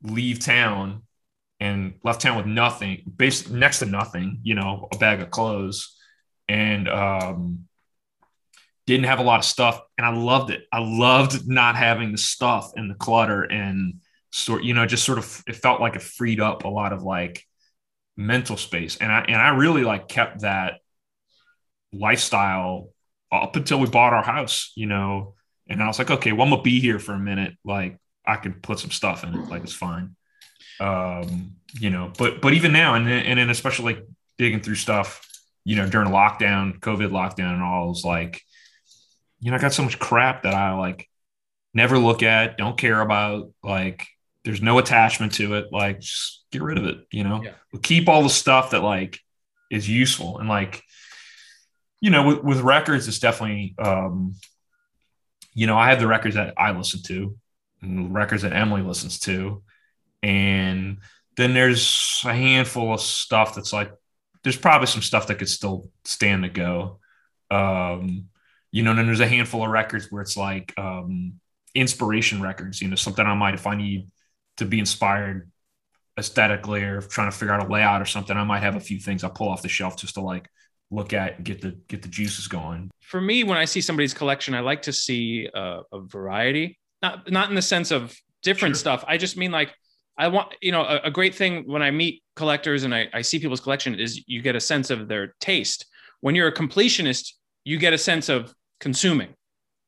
leave town and left town with nothing, basically next to nothing, you know, a bag of clothes. And um, didn't have a lot of stuff and I loved it. I loved not having the stuff and the clutter and sort, you know, just sort of, it felt like it freed up a lot of like mental space. And I, and I really like kept that lifestyle up until we bought our house, you know, and I was like, okay, well, I'm gonna be here for a minute. Like I can put some stuff in it. Like it's fine. Um, you know, but, but even now, and and especially like digging through stuff, you know, during lockdown, COVID lockdown and all, was like, you know, I got so much crap that I like never look at, don't care about. Like, there's no attachment to it. Like, just get rid of it, you know? Yeah. Keep all the stuff that like is useful. And like, you know, with, with records, it's definitely, um, you know, I have the records that I listen to and records that Emily listens to. and then there's a handful of stuff that's like there's probably some stuff that could still stand to go. Um, you know, and then there's a handful of records where it's like um, inspiration records, you know, something I might, if I need to be inspired aesthetically or trying to figure out a layout or something, I might have a few things I pull off the shelf just to like look at and get the get the juices going. For me, when I see somebody's collection, I like to see a, a variety, not not in the sense of different sure. stuff. I just mean like I want, you know, a, a great thing when I meet collectors and I, I see people's collection is you get a sense of their taste. When you're a completionist, you get a sense of consuming.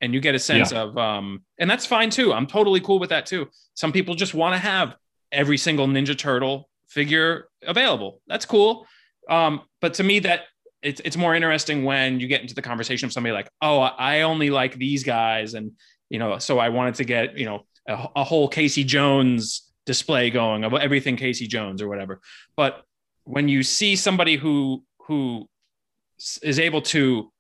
And you get a sense yeah. of um and that's fine too. I'm totally cool with that too. Some people just want to have every single ninja turtle figure available. That's cool. Um but to me that it's, it's more interesting when you get into the conversation of somebody like oh i only like these guys and you know so i wanted to get you know a, a whole casey jones display going of everything casey jones or whatever. But when you see somebody who who is able to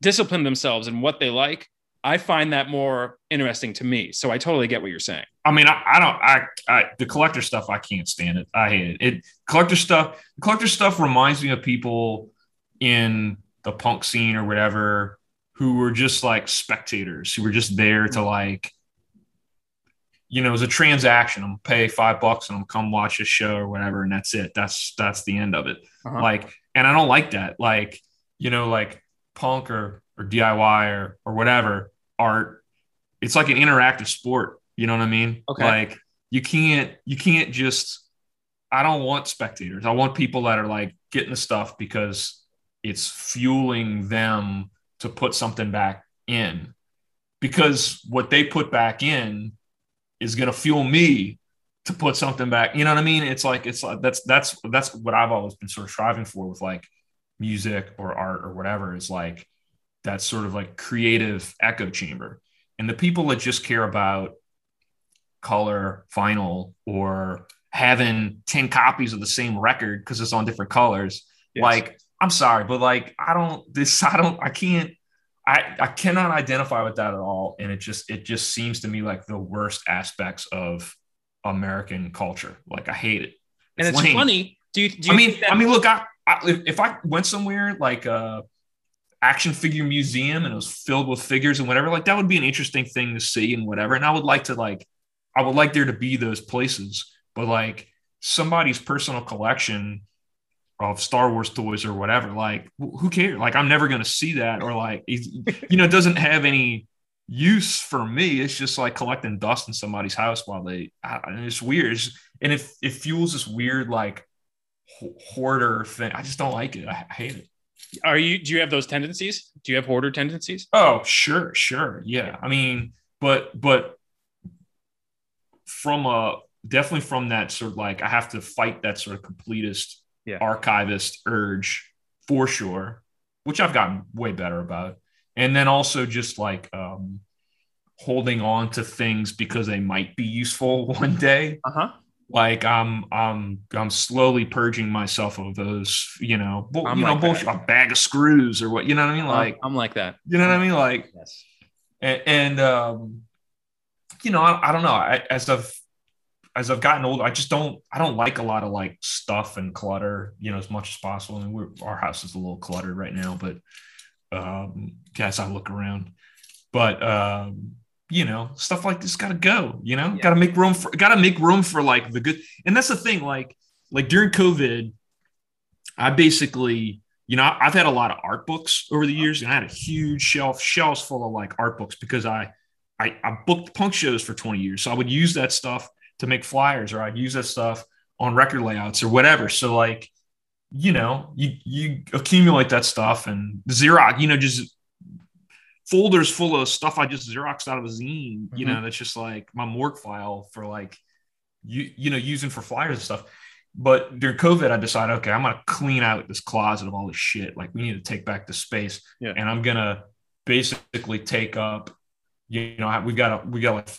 discipline themselves in what they like I find that more interesting to me. So I totally get what you're saying. I mean, I, I don't, I, I, the collector stuff, I can't stand it. I hate it. It collector stuff, collector stuff reminds me of people in the punk scene or whatever who were just like spectators, who were just there to like, you know, it was a transaction. I'm pay five bucks and I'm come watch a show or whatever, and that's it. That's that's the end of it. Uh-huh. Like, and I don't like that. Like, you know, like punk or or DIY or or whatever art. It's like an interactive sport. You know what I mean? Okay. Like you can't you can't just. I don't want spectators. I want people that are like getting the stuff because it's fueling them to put something back in. Because what they put back in is going to fuel me to put something back. You know what I mean? It's like it's like that's that's that's what I've always been sort of striving for with like music or art or whatever. Is like that sort of like creative echo chamber. And the people that just care about color, vinyl, or having 10 copies of the same record because it's on different colors, yes. like, I'm sorry, but like, I don't, this, I don't, I can't, I, I cannot identify with that at all. And it just, it just seems to me like the worst aspects of American culture. Like, I hate it. It's and it's lame. funny. Do you, do you I mean, that- I mean, look, I, I, if I went somewhere like, uh, action figure museum and it was filled with figures and whatever, like that would be an interesting thing to see and whatever. And I would like to like, I would like there to be those places, but like somebody's personal collection of Star Wars toys or whatever, like who cares? Like I'm never going to see that or like, you know, it doesn't have any use for me. It's just like collecting dust in somebody's house while they, and it's weird. It's, and it, it fuels this weird, like hoarder thing. I just don't like it. I hate it. Are you? Do you have those tendencies? Do you have hoarder tendencies? Oh, sure, sure, yeah. I mean, but but from a definitely from that sort of like I have to fight that sort of completist yeah. archivist urge for sure, which I've gotten way better about. And then also just like um, holding on to things because they might be useful one day. Uh-huh like I'm I'm I'm slowly purging myself of those, you know, bu- you like know, bullshit, a bag of screws or what, you know what I mean? Like I'm like that. You know what I mean? Like, yes. and, and um, you know, I, I don't know. I, as I've as I've gotten older, I just don't I don't like a lot of like stuff and clutter, you know, as much as possible. I and mean, our house is a little cluttered right now, but um, guess I look around. But um, you know, stuff like this got to go, you know, yeah. got to make room for, got to make room for like the good. And that's the thing, like, like during COVID, I basically, you know, I've had a lot of art books over the years and I had a huge shelf, shelves full of like art books because I, I, I booked punk shows for 20 years. So I would use that stuff to make flyers or I'd use that stuff on record layouts or whatever. So like, you know, you, you accumulate that stuff and Xerox, you know, just folders full of stuff I just Xeroxed out of a zine, you mm-hmm. know, that's just like my morgue file for like, you, you know, using for flyers and stuff. But during COVID, I decided, okay, I'm going to clean out this closet of all this shit. Like we need to take back the space yeah. and I'm going to basically take up, you know, we've got a, we got like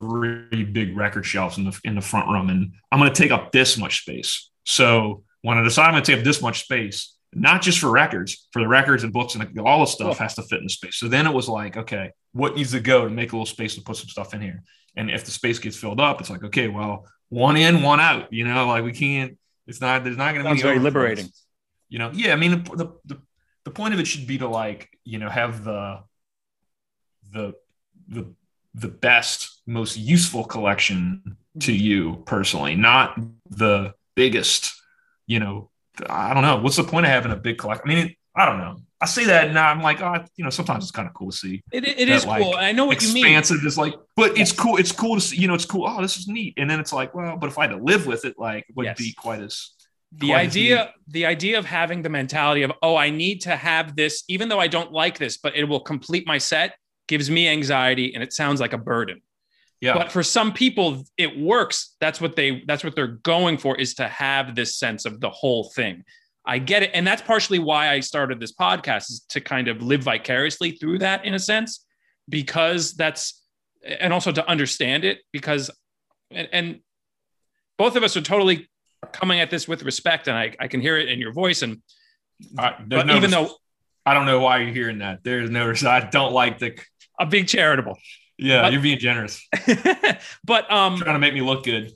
three big record shelves in the, in the front room and I'm going to take up this much space. So when I decide I'm going to take up this much space, not just for records, for the records and books and all the stuff has to fit in the space. So then it was like, okay, what needs to go to make a little space to put some stuff in here? And if the space gets filled up, it's like, okay, well, one in, one out. You know, like we can't. It's not. There's not going to be very liberating. You know. Yeah. I mean, the, the the point of it should be to like you know have the the the the best, most useful collection to mm-hmm. you personally, not the biggest. You know, I don't know. What's the point of having a big collection? I mean, it, I don't know. I say that now. I'm like, oh, you know, sometimes it's kind of cool to see. It, it is like, cool. I know what you mean. Expansive is like, but it's cool. It's cool to see. You know, it's cool. Oh, this is neat. And then it's like, well, but if I had to live with it, like, it wouldn't Yes. be quite as the quite as idea the idea of having the mentality of oh i need to have this even though i don't like this but it will complete my set gives me anxiety and it sounds like a burden Yeah. but for some people it works that's what they that's what they're going for is to have this sense of the whole thing i get it and that's partially why i started this podcast is to kind of live vicariously through that in a sense because that's and also to understand it because and, and both of us are totally coming at this with respect and I, I can hear it in your voice and I, but no even though I don't know why you're hearing that. There's no. I don't like the. I'm being charitable Yeah, But- you're being generous. but um trying to make me look good.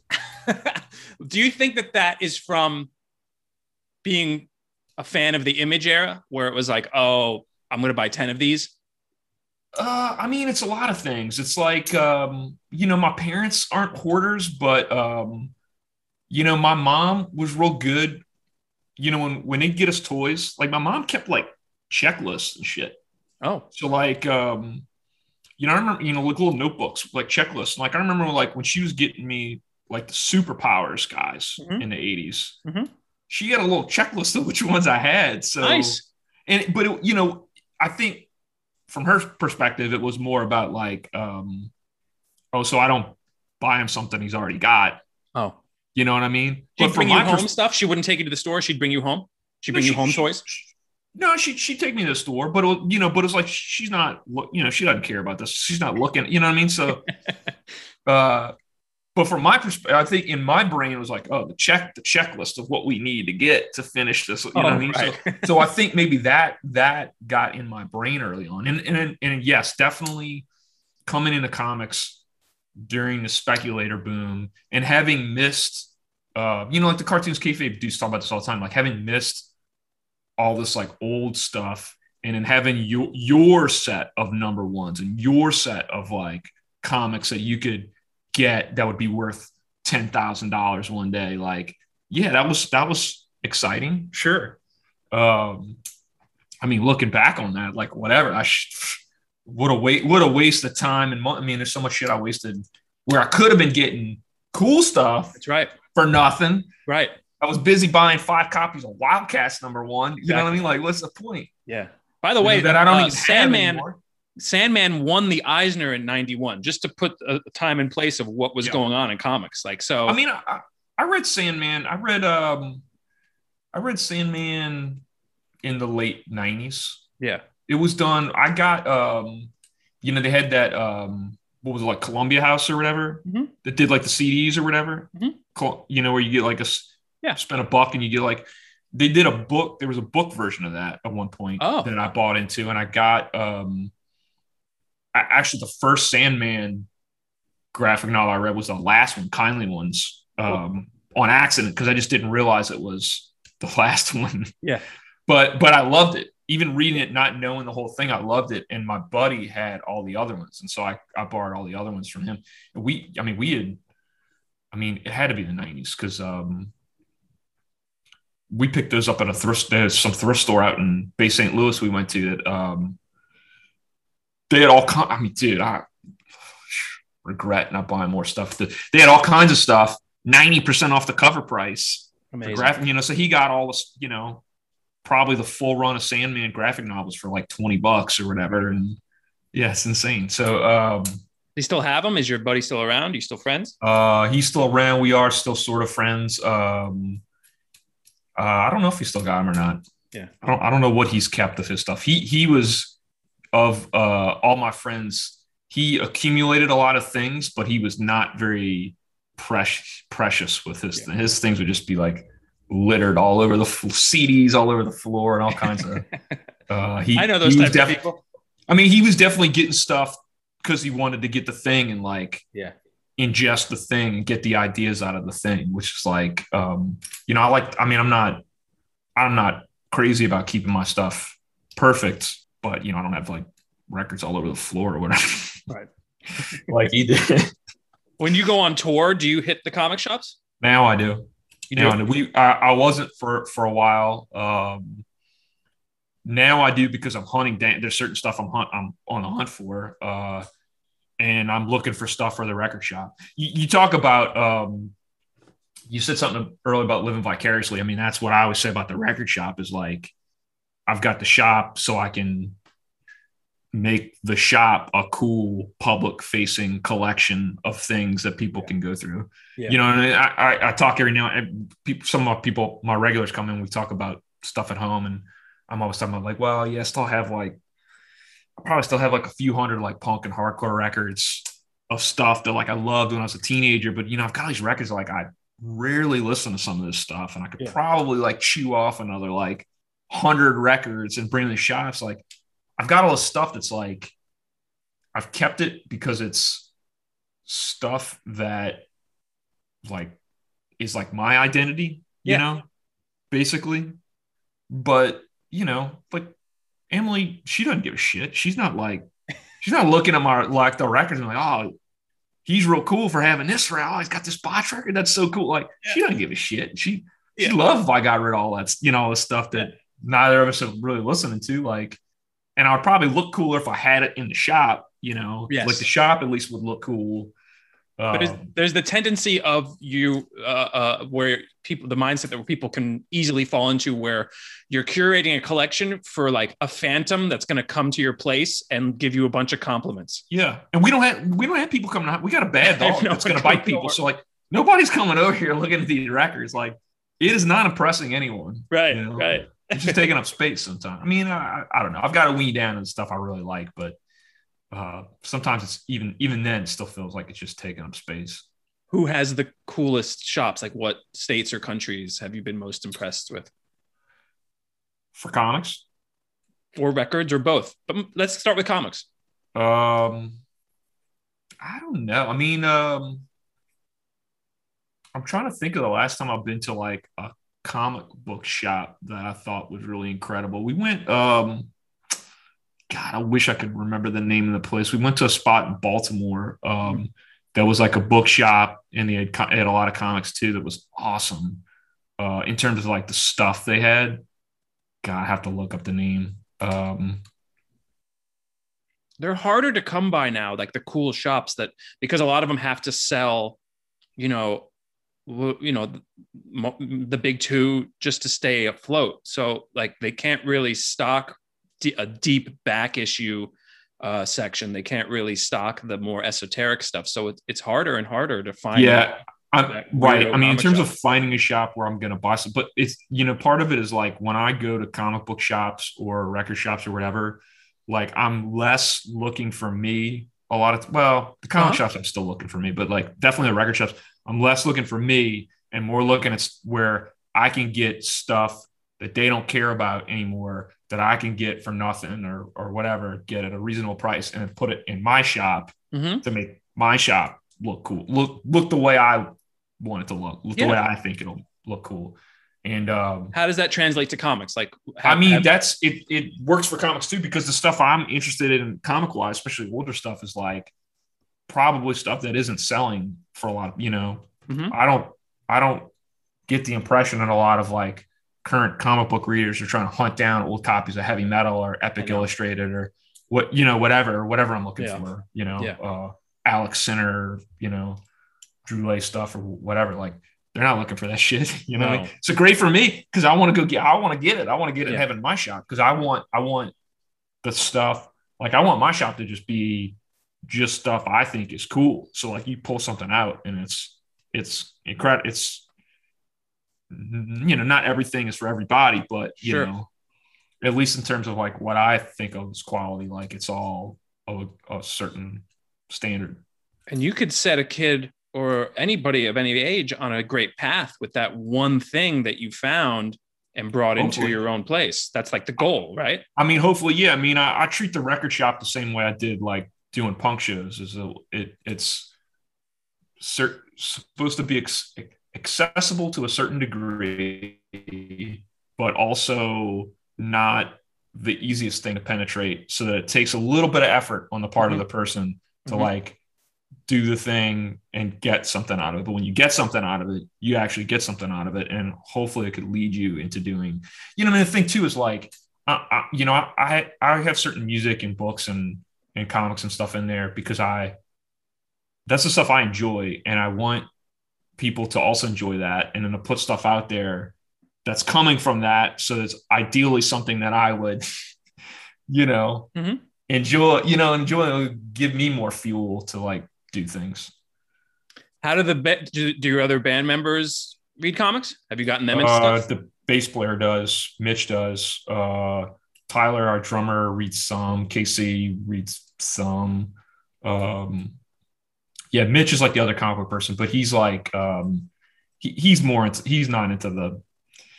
do you think that that is from being a fan of the image era where it was like oh i'm going to buy 10 of these Uh, I mean, it's a lot of things. It's like, um, you know, my parents aren't hoarders, but, um, you know, my mom was real good. You know, when, when they'd get us toys, like my mom kept like checklists and shit. oh So like, um, you know, I remember, you know, like little notebooks, like checklists. Like I remember like when she was getting me like the superpowers guys Mhm. in the 80s, Mhm. she had a little checklist of which ones I had. So nice and but it, you know i think from her perspective it was more about like um oh so i don't buy him something he's already got oh you know what i mean she'd bring you home pers- stuff she wouldn't take you to the store she'd bring you home she'd No, bring you home she- toys she- no she she'd take me to the store but it, you know but it's like she's not you know she doesn't care about this. She's not looking you know what i mean? So uh but from my perspective i think in my brain it was like oh the check the checklist of what we need to get to finish this you know what i Oh, mean? So right. so I think maybe that that got in my brain early on, and and and yes, definitely coming into comics during the speculator boom and having missed, uh, you know, like the cartoons kayfabe dudes talk about this all the time, like having missed all this like old stuff, and then having your your set of number ones and your set of like comics that you could get that would be worth ten thousand dollars one day, like yeah, that was that was exciting, sure. Um i mean looking back on that like whatever i sh- what a wait what a waste of time and money. I mean there's so much shit i wasted where i could have been getting cool stuff that's right. for nothing. Right i was busy buying five copies of wildcats number one you know what i mean like what's the point yeah by the way that i don't uh, even sandman. Sandman won the Eisner in 91 just to put a time and place of what was Yeah. going on in comics. Like, so i mean I, I- read sandman i read um i read sandman in the late 90s yeah, it was done. I got um, you know, they had that um, what was it like Columbia House or whatever Mhm. that did like the CDs or whatever. Mhm. You know, where you get like a Yeah. spend a buck and you get like they did a book. There was a book version of that at one point Oh. that I bought into, and I got um, I, actually the first Sandman graphic novel I read was the last one, Kindly Ones, um, on accident because I just didn't realize it was the last one yeah. but but I loved it. Even reading it, not knowing the whole thing, I loved it. And my buddy had all the other ones, and so I I borrowed all the other ones from him. And we, I mean, we had, I mean, it had to be the '90s because um, we picked those up at a thrift. There's some thrift store out in Bay St. Louis we went to that um, they had all. Kind, I mean, dude, I regret not buying more stuff. They had all kinds of stuff, ninety percent off the cover price amazing. graphic, you know, so he got all this, you know, probably the full run of Sandman graphic novels for like 20 bucks or whatever. And yeah, it's insane. So um you still have them? Is your buddy still around? Are you still friends? uh he's still around. We are still sort of friends. Um uh, I don't know if he still got him or not. Yeah. I don't I don't know what he's kept of his stuff. He he was of uh all my friends, he accumulated a lot of things, but he was not very precious precious with his Yeah. his things would just be like littered all over the CDs all over the floor and all kinds of uh he I know those types of people. I mean he was definitely getting stuff because he wanted to get the thing and like Yeah. Ingest the thing and get the ideas out of the thing, which is like, um, you know, I like, I mean, I'm not, I'm not crazy about keeping my stuff perfect, but you know, I don't have like records all over the floor or whatever. Right. like you did. When you go on tour, do you hit the comic shops? Now I do. You now do. I do. We, I, I wasn't for, for a while. Um, now I do because I'm hunting down. There's certain stuff I'm hunt, I'm on the hunt for. Uh, and I'm looking for stuff for the record shop. You, you talk about, um, you said something earlier about living vicariously. I mean, that's what I always say about the record shop is like, I've got the shop so I can make the shop a cool public facing collection of things that people can go through. Yeah. You know, and I, I, I talk every now and people, some of my people, my regulars come in, we talk about stuff at home and I'm always talking about like, well, yeah, I still have like, I probably still have like a few hundred like punk and hardcore records of stuff that like I loved when I was a teenager. But you know, I've got these records that, like I rarely listen to some of this stuff, and I could Yeah. probably like chew off another like hundred records and bring the to shops. Like I've got all this stuff that's like I've kept it because it's stuff that like is like my identity, you know, basically. But you know, like Emily, she doesn't give a shit. She's not like, she's not looking at my like the records and like, oh, he's real cool for having this record. Oh, he's got this botch record. That's so cool. Like, she doesn't give a shit. She Yeah. she loved if I got rid of all that, you know, all the stuff that neither of us are really listening to. Like, and I would probably look cooler if I had it in the shop, you know, Yes. like the shop at least would look cool. But Um, there's the tendency of you uh, uh, where people the mindset that people can easily fall into where you're curating a collection for like a phantom that's going to come to your place and give you a bunch of compliments. Yeah, and we don't have we don't have people coming out. We got a bad dog know, that's going to bite people. So like nobody's coming over here looking at these records. Like it is not impressing anyone. Right, You know? right. It's just taking up space sometimes. I mean, I, I don't know. I've got to wean down the stuff I really like, but uh, sometimes it's even even then still feels like it's just taking up space. Who has the coolest shops? Like what states or countries have you been most impressed with? For comics, Or records or both? But let's start with comics. um, I don't know. I mean, um, I'm trying to think of the last time I've been to like a comic book shop that I thought was really incredible. We went, um, God, I wish I could remember the name of the place. We went to a spot in Baltimore um, that was like a bookshop, and they had, co- had a lot of comics too. That was awesome uh, in terms of like the stuff they had. God, I have to look up the name. Um, they're harder to come by now like the cool shops that because a lot of them have to sell you know you know the, big two just to stay afloat so like they can't really stock a deep back issue uh, section they can't really stock the more esoteric stuff so it, it's harder and harder to find yeah, right. I mean, in terms shop. of finding a shop where I'm going to buy some, but it's you know, part of it is like when I go to comic book shops or record shops or whatever, like I'm less looking for me. A lot of well, the comic Uh-huh. shops I'm still looking for me, but like definitely the record shops, I'm less looking for me and more looking at where I can get stuff that they don't care about anymore that I can get for nothing or or whatever, get at a reasonable price and put it in my shop Mhm. to make my shop look cool. Look look the way I want it to look. Look Yeah. the way I think it'll look cool. And um how does that translate to comics like I mean that's it it works for comics too because the stuff I'm interested in comic wise, especially older stuff, is like probably stuff that isn't selling for a lot of you know, Mhm. I don't I don't get the impression that a lot of like current comic book readers are trying to hunt down old copies of heavy metal or epic illustrated or what you know whatever whatever i'm looking Yeah. for you know Yeah. uh alex Sinner, you know Druillet stuff or whatever like they're not looking for that shit you know No. so great for me because i want to go get i want to get it i want to get it Yeah. and have it in my shop because i want i want the stuff like i want my shop to just be just stuff i think is cool so like you pull something out and it's it's incredible it's you know not everything is for everybody but you Sure. know at least in terms of like what i think of as quality like it's all of a, a certain standard. And you could set a kid or anybody of any age on a great path with that one thing that you found and brought into your own place. That's like the goal right? I mean hopefully yeah. I mean i, I treat the record shop the same way i did like doing punk shows is it it's cert, supposed to be ex- accessible to a certain degree, but also not the easiest thing to penetrate. So that it takes a little bit of effort on the part Mhm. of the person to Mhm. like do the thing and get something out of it. But when you get something out of it, you actually get something out of it, and hopefully it could lead you into doing. You know, I mean, the thing too is like, I, I, you know, I I have certain music and books and and comics and stuff in there because I that's the stuff I enjoy, and I want people to also enjoy that, and then to put stuff out there that's coming from that, so it's ideally something that I would, you know, Mhm. enjoy. You know, enjoy. Give me more fuel to like do things. How do the do, do your other band members read comics? Have you gotten them into Uh, stuff? the bass player does. Mitch does. Uh, Tyler, our drummer, reads some. Casey reads some. Um, yeah, Mitch is like the other comic book person, but he's like um, he, he's more into, he's not into the.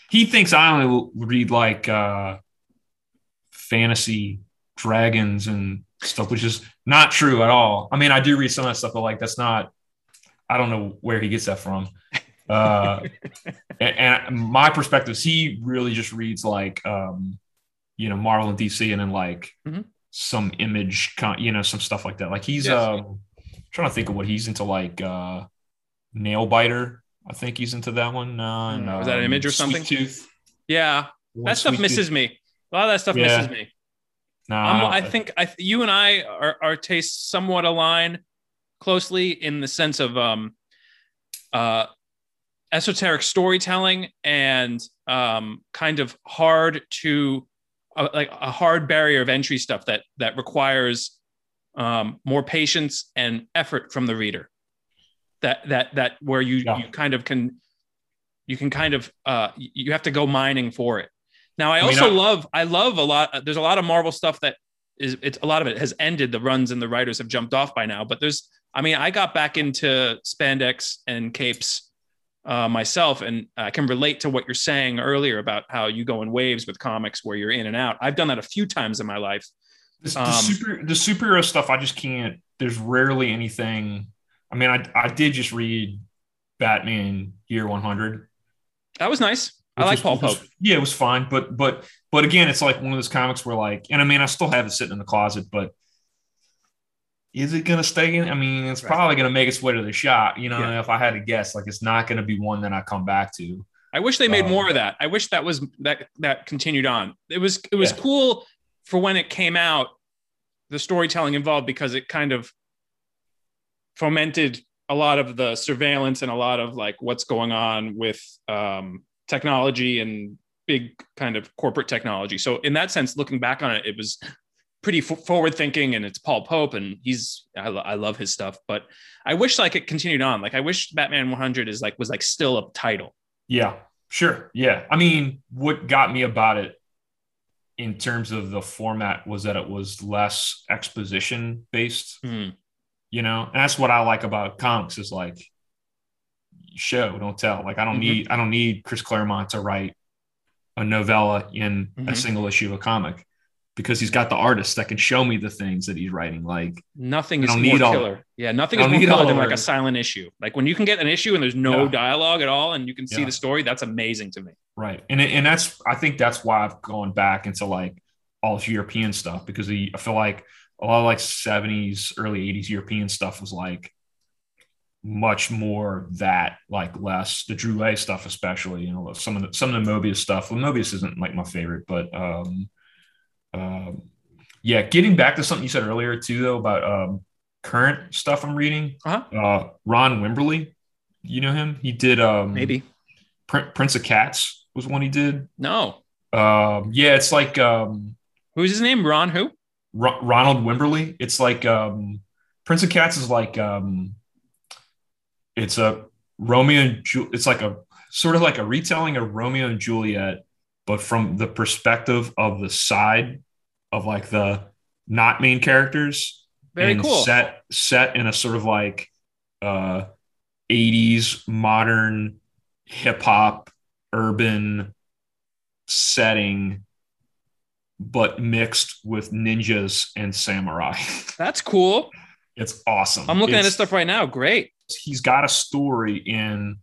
He thinks I only read like uh, fantasy dragons and stuff, which is not true at all. I mean, I do read some of that stuff, but like that's not. I don't know where he gets that from. Uh, and, and my perspective is he really just reads like um, you know Marvel and DC, and then like Mhm. some image, con- you know, some stuff like that. Like he's Yes. um, trying to think of what he's into, like uh, Nail Biter. I think he's into that one. Uh, and, Mm, was that an um, image or Sweet something? Tooth. Yeah, that stuff Sweet misses Tooth. me. A lot of that stuff Yeah. misses me. No, I'm, I, I think I, you and I are our tastes somewhat align closely in the sense of um, uh, esoteric storytelling and um, kind of hard to uh, like a hard barrier of entry stuff that that requires um, more patience and effort from the reader. That that that where you Yeah. you kind of can you can kind of uh, you have to go mining for it. Now I I mean, also I- love I love a lot. There's a lot of Marvel stuff that is it's a lot of it has ended. The runs and the writers have jumped off by now. But there's I mean I got back into spandex and capes uh, myself, and I can relate to what you're saying earlier about how you go in waves with comics where you're in and out. I've done that a few times in my life. The, the um, super the superhero stuff. I just can't. There's rarely anything. I mean, I I did just read Batman Year 100. That was nice. I like was- Paul which was- Pope. yeah, it was fine, but but but again, it's like one of those comics where like, and I mean, I still have it sitting in the closet, but is it gonna stay in? I mean, it's Right. probably gonna make its way to the shop. You know, Yeah. if I had to guess, like, it's not gonna be one that I come back to. I wish they made Um, more of that. I wish that was that that continued on. It was it was Yeah. cool for when it came out, the storytelling involved because it kind of fomented a lot of the surveillance and a lot of like what's going on with um, technology and big kind of corporate technology. So in that sense, looking back on it, it was pretty f- forward thinking and it's Paul Pope and he's I, lo- I love his stuff, but I wish like it continued on. Like I wish Batman 100 is like was like still a title. Yeah, sure. Yeah. I mean, what got me about it in terms of the format was that it was less exposition based, Hmm. you know, and that's what I like about comics is like show, don't tell. Like I don't Mhm. need I don't need Chris Claremont to write a novella in Mhm. a single issue of a comic because he's got the artist that can show me the things that he's writing. Like Nothing is more need all- killer. Yeah, nothing is more killer than like a silent issue. Like when you can get an issue and there's no Yeah. dialogue at all, and you can see Yeah. the story. That's amazing to me. Right. And and that's I think that's why I've gone back into like all this European stuff because the, I feel like a lot of like 70s, early 80s European stuff was like much more that, like less the Druillet stuff, especially, you know, some of the some of the Moebius stuff. Well, Moebius isn't like my favorite, but um um yeah, getting back to something you said earlier too, though, about um current stuff I'm reading. Uh-huh. Uh Ron Wimberly, you know him? He did um Maybe Prin- Prince of Cats was one he did. no. Um, yeah, it's like um, Who's his name? Ron? Who? Ro- Ronald Wimberly. It's like um, Prince of Cats is like um, it's a Romeo and Ju- it's like a sort of like a retelling of Romeo and Juliet, but from the perspective of the side of like the not main characters. Very and cool. Set set in a sort of like uh 80s modern hip hop urban setting but mixed with ninjas and samurai. That's cool. It's awesome. I'm looking it's, at his stuff right now. Great. He's got a story in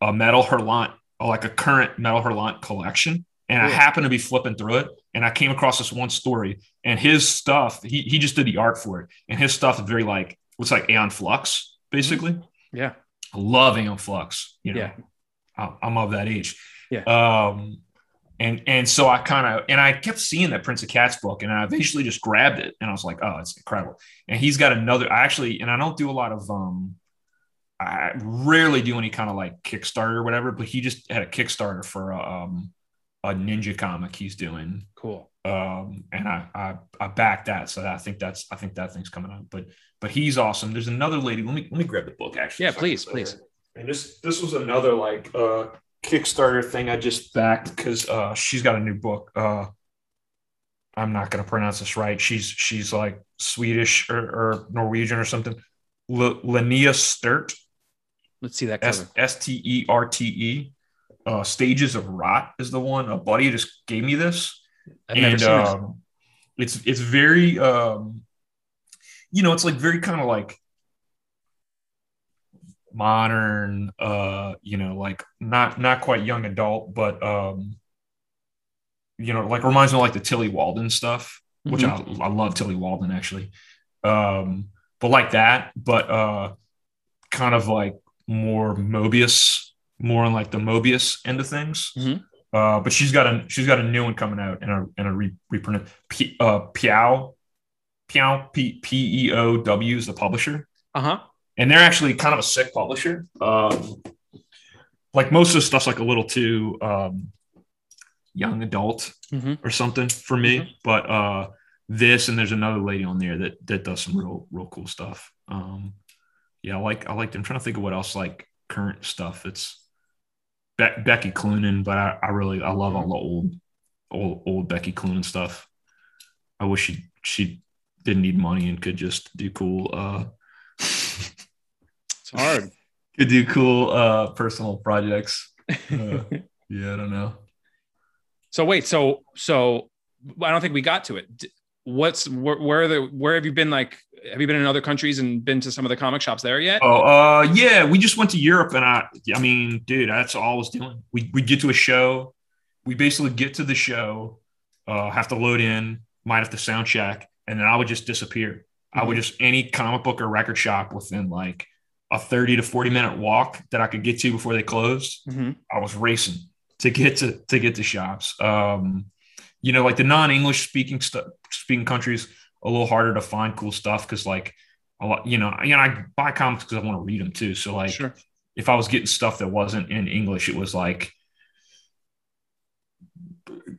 a Métal Hurlant, like a current Métal Hurlant collection. And cool. I happened to be flipping through it and I came across this one story and his stuff, he, he just did the art for it. And his stuff is very like, looks like Aeon Flux, basically. Yeah. I love Aeon Flux. You know, yeah. I'm of that age. Yeah. Um, and and so I kind of and I kept seeing that Prince of Cats book, and I eventually just grabbed it, and I was like, oh, it's incredible. And he's got another. I actually, and I don't do a lot of um, I rarely do any kind of like Kickstarter or whatever, but he just had a Kickstarter for a, um a ninja comic he's doing. Cool. Um, and I, I I backed that, so I think that's I think that thing's coming out. But but he's awesome. There's another lady. Let me let me grab the book actually. Yeah, please, please. And this this was another like uh Kickstarter thing I just backed because uh, she's got a new book. Uh, I'm not going to pronounce this right. She's she's like Swedish or, or Norwegian or something. L- Linnea Sterte. Let's see that cover. S T E R T E. Uh, Stages of Rot is the one. A buddy just gave me this, I've and um, it's it's very um, you know, it's like very kind of like modern uh you know like not not quite young adult but um you know like reminds me of like the tilly walden stuff which mm-hmm. I, I love tilly walden actually um but like that but uh kind of like more Moebius more on like the Moebius end of things mm-hmm. uh but she's got a she's got a new one coming out and a and a re, reprint P, uh Piao Piao P P E O W is the publisher uh-huh and they're actually kind of a sick publisher. Um, like most of the stuff's like a little too um, young adult mm-hmm. or something for me, mm-hmm. but uh, this and there's another lady on there that that does some real real cool stuff. Um, yeah, I like I like. I'm trying to think of what else like current stuff. It's Be- Becky Cloonan, but I, I really I love all the old old old Becky Cloonan stuff. I wish she she didn't need money and could just do cool uh it's hard. Could do cool uh, personal projects. Uh, yeah, I don't know. So wait, so so I don't think we got to it. What's where, where the where have you been? Like, have you been in other countries and been to some of the comic shops there yet? Oh, uh, yeah, we just went to Europe, and I, I mean, dude, that's all I was doing. We we get to a show, we basically get to the show, uh, have to load in, might have to sound check, and then I would just disappear. Mm-hmm. I would mm-hmm. just any comic book or record shop within like a 30 to 40 minute walk that I could get to before they closed. Mm-hmm. I was racing to get to to get to shops. Um, you know, like the non-English speaking stuff speaking countries, a little harder to find cool stuff because like a lot, you know, you know, I buy comics because I want to read them too. So like sure. if I was getting stuff that wasn't in English, it was like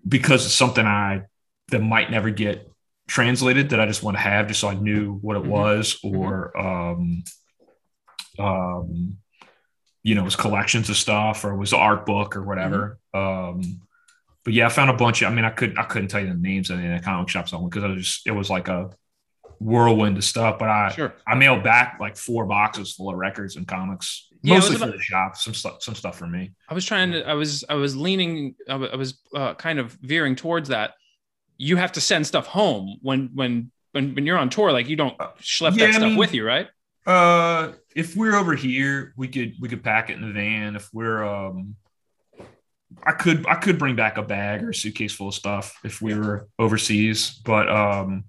because it's something I that might never get translated that I just want to have just so I knew what it mm-hmm. was or mm-hmm. um um, you know, it was collections of stuff or it was art book or whatever. Mm-hmm. Um, but yeah, I found a bunch of, I mean, I could, I couldn't tell you the names of any of the comic shops I went because I was just, it was like a whirlwind of stuff, but I, sure. I mailed back like four boxes full of records and comics, yeah, mostly for the shop, some stuff, some stuff for me. I was trying to, I was, I was leaning, I was uh, kind of veering towards that. You have to send stuff home when, when, when, when you're on tour, like you don't uh, schlep yeah, that stuff mean, with you, right? Uh, if we're over here, we could we could pack it in the van. If we're um, I could I could bring back a bag or a suitcase full of stuff if we were overseas. But um,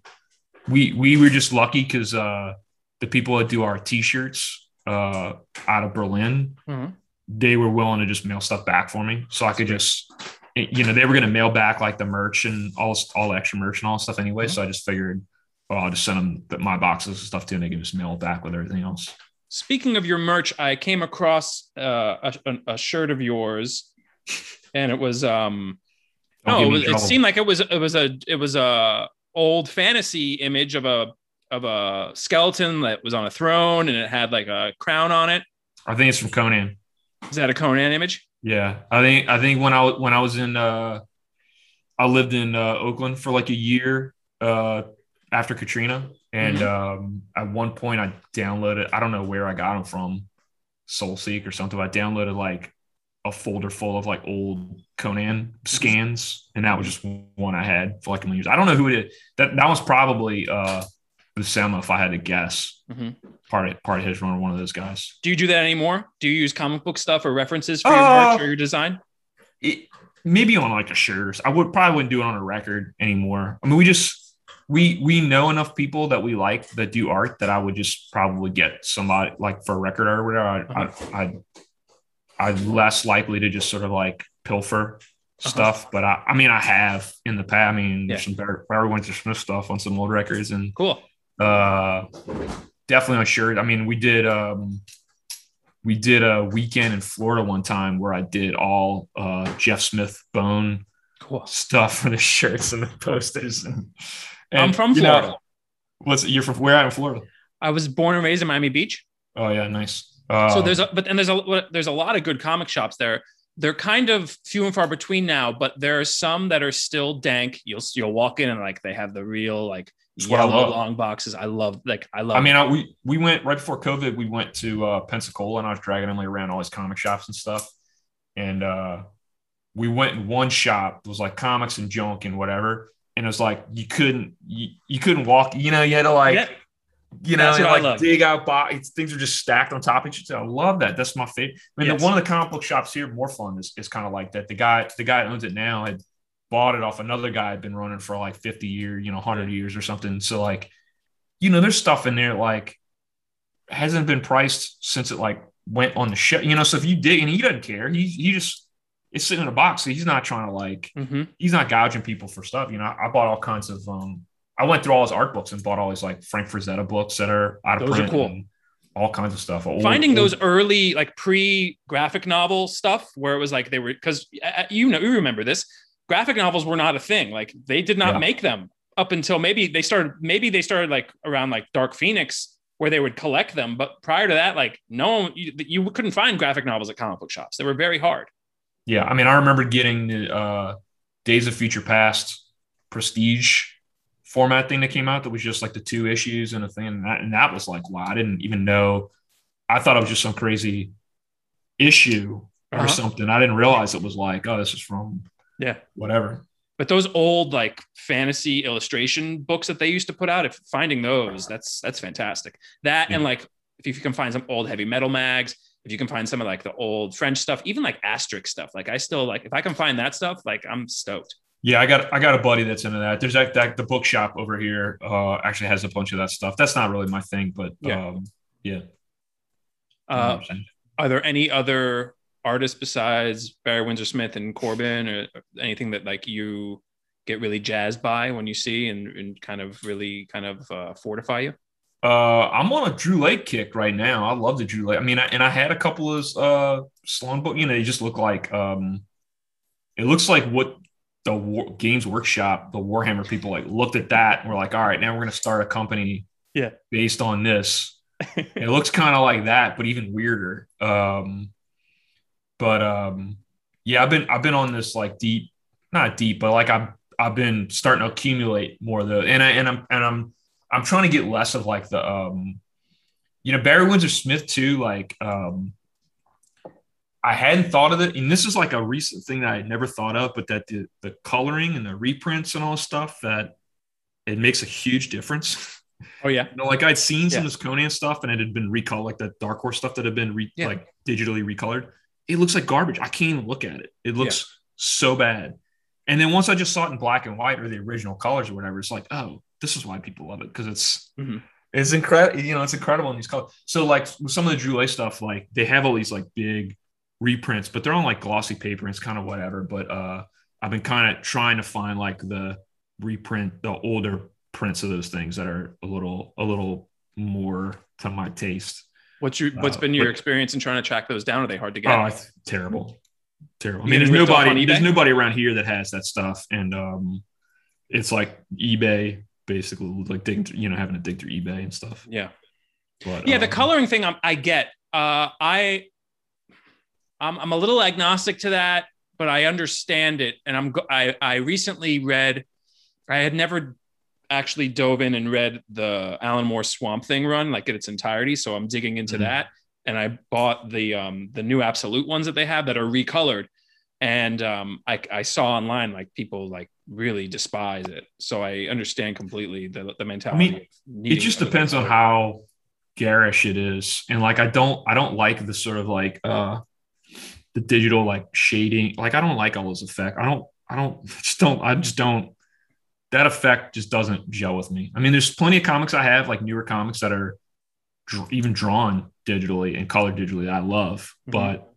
we we were just lucky because uh, the people that do our t-shirts uh out of Berlin, mm-hmm. they were willing to just mail stuff back for me, so I could just you know they were going to mail back like the merch and all all extra merch and all stuff anyway. Mm-hmm. So I just figured oh, I'll just send them my boxes and stuff too, and they can just mail it back with everything else. Speaking of your merch, I came across uh, a, a, shirt of yours, and it was um, no, it, was, it seemed like it was it was a it was a old fantasy image of a of a skeleton that was on a throne, and it had like a crown on it. I think it's from Conan. Is that a Conan image? Yeah, I think I think when I when I was in uh, I lived in uh, Oakland for like a year. Uh, after Katrina. And mm-hmm. um, at one point, I downloaded, I don't know where I got them from, SoulSeek or something. I downloaded like a folder full of like old Conan scans, and that was just one I had for like a million years. I don't know who it is. That that was probably uh, the if I had to guess. hmm Part of part of his run or one of those guys. Do you do that anymore? Do you use comic book stuff or references for your Uh, merch or your design? It, maybe on like a shirt. I would probably wouldn't do it on a record anymore. I mean, we just we we know enough people that we like that do art that I would just probably get somebody like for a record or whatever. I, Uh-huh. I, I I'm less likely to just sort of like pilfer stuff, but I, I mean, I have in the past. I mean, there's Yeah. some Barry, Barry Windsor Smith stuff on some old records, and Cool. uh, definitely on shirt. I mean, we did um, we did a weekend in Florida one time where I did all uh, Jeff Smith Bone Cool. stuff for the shirts and the posters. And, and, I'm from you know, Florida. what's you're from? Where at in Florida? I was born and raised in Miami Beach. Oh yeah, nice. So there's a but and there's a there's a lot of good comic shops there. They're kind of few and far between now, but there are some that are still dank. You'll you'll walk in and like they have the real like yellow long boxes. I love like I love. I mean, I, we we went right before COVID. We went to uh, Pensacola, and I was dragging Emily around all his comic shops and stuff. And uh, we went in one shop. It was like comics and junk and whatever. And it was like you couldn't you, you couldn't walk. You know, you had to like Yeah. You know I like dig out box. Things are just stacked on top of each other. I love that. That's my favorite. I mean, Yes. the, one of the comic book shops here, more fun, is, is kind of like that. The guy the guy that owns it now had bought it off another guy had been running for like 50 years, you know, 100 years or something. So like, you know, there's stuff in there like hasn't been priced since it like went on the show. You know, so if you dig and he doesn't care, he he just it's sitting in a box. So he's not trying to like Mhm. he's not gouging people for stuff. You know, I, I bought all kinds of um I went through all his art books and bought all his like Frank Frazetta books that are out of Those are cool. All kinds of stuff. Old- finding old- those early like pre graphic novel stuff where it was like they were because you know you remember this graphic novels were not a thing like they did not Yeah. make them up until maybe they started maybe they started like around like dark phoenix where they would collect them but prior to that like no one you, you couldn't find graphic novels at comic book shops they were very hard Yeah, I mean, I remember getting the uh, Days of Future Past Prestige format thing that came out that was just like the two issues and a thing, and that, and that was like, wow, I didn't even know. I thought it was just some crazy issue or Uh-huh. something. I didn't realize it was like, oh, this is from Yeah. whatever. but those old like fantasy illustration books that they used to put out if finding those that's that's fantastic that and like if you can find some old heavy metal mags if you can find some of like the old french stuff even like Asterix stuff like i still like if i can find that stuff like i'm stoked Yeah, I got I got a buddy that's into that. There's that, that the bookshop over here uh, actually has a bunch of that stuff. That's not really my thing, but Yeah. um, yeah. uh, are there any other artists besides barry windsor smith and corbin or anything that like you get really jazzed by when you see and, and kind of really kind of uh, fortify you Uh, I'm on a Druillet kick right now. I love the Druillet. I mean, I, and I had a couple of uh, Sloane book. You know, they just look like um, it looks like what the War, Games Workshop, the Warhammer people, like looked at that and were like, all right, now we're going to start a company, Yeah. based on this. it looks kind of like that, but even weirder. Um, but um, yeah, I've been I've been on this like deep, not deep, but like I've I've been starting to accumulate more of the and I and I'm and I'm I'm trying to get less of like the um, you know, Barry Windsor Smith too. Like um, I hadn't thought of it, and this is like a recent thing that I had never thought of, but that the the coloring and the reprints and all this stuff that it makes a huge difference. oh yeah You know, like I'd seen some Yeah. of this Conan stuff and it had been recolored, like that Dark Horse stuff that had been re- Yeah. like digitally recolored. It looks like garbage. I can't even look at it. It looks so bad. And then once I just saw it in black and white or the original colors or whatever, it's like, oh, this is why people love it because it's Mhm. it's incredible. You know, it's incredible in these colors. So like with some of the Druillet stuff, like they have all these like big reprints, but they're on like glossy paper. And it's kind of whatever. But uh, I've been kind of trying to find like the reprint, the older prints of those things that are a little a little more to my taste. what's your what's Uh, been your but- experience in trying to track those down are they hard to get Oh, it's terrible, terrible. I mean, there's getting ripped off on nobody, there's nobody around here that has that stuff, and um, it's like eBay basically, like digging, through, you know, having to dig through eBay and stuff. yeah But yeah the um, coloring thing I'm, i get uh i I'm, I'm a little agnostic to that but i understand it and i'm i i recently read i had never actually dove in and read the alan moore swamp thing run like in its entirety so i'm digging into Mhm. that and i bought the um the new absolute ones that they have that are recolored and um, I, I saw online like people like really despise it. So I understand completely the the mentality. I mean, it just depends on how garish it is, and like I don't I don't like the sort of like uh the digital like shading. Like I don't like all those effects. I don't I don't just don't I just don't that effect just doesn't gel with me. I mean, there's plenty of comics I have, like newer comics that are dr- even drawn digitally and colored digitally that I love, mm-hmm. but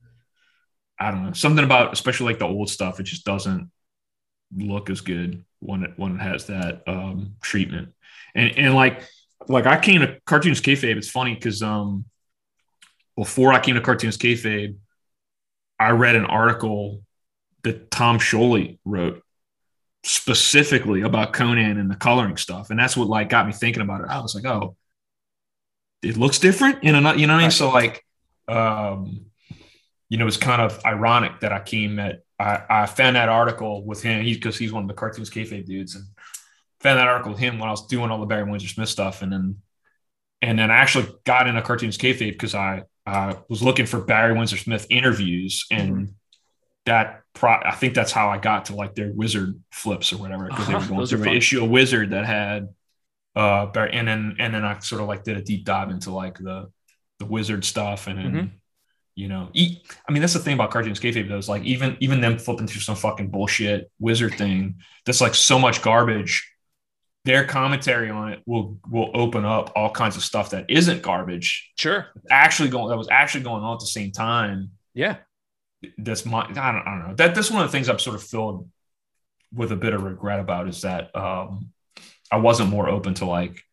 I don't know something about especially like the old stuff. It just doesn't look as good when it when it has that um, treatment. And and like like I came to Cartoonist Kayfabe. It's funny because um before I came to Cartoonist Kayfabe, I read an article that Tom Scioli wrote specifically about Conan and the coloring stuff, and that's what like got me thinking about it. I was like, oh, it looks different, you know, you know what I mean? So like, um, you know, it's kind of ironic that I came at, I, I found that article with him. He's because he's one of the Cartoonist Kayfabe dudes, and found that article with him when I was doing all the Barry Windsor Smith stuff, and then, and then I actually got into Cartoonist Kayfabe because I, I was looking for Barry Windsor Smith interviews, and mm-hmm. that pro, I think that's how I got to like their Wizard flips or whatever because uh-huh. they were going through an issue of Wizard that had, uh, Barry, and then and then I sort of like did a deep dive into like the the Wizard stuff, and then. Mm-hmm you know, I mean, that's the thing about Cartoonist Kayfabe though. Is like even even them flipping through some fucking bullshit wizard thing that's like so much garbage. Their commentary on it will will open up all kinds of stuff that isn't garbage. Sure, actually going that was actually going on at the same time. Yeah, that's my I don't, I don't know that that's one of the things I'm sort of filled with a bit of regret about is that um, I wasn't more open to like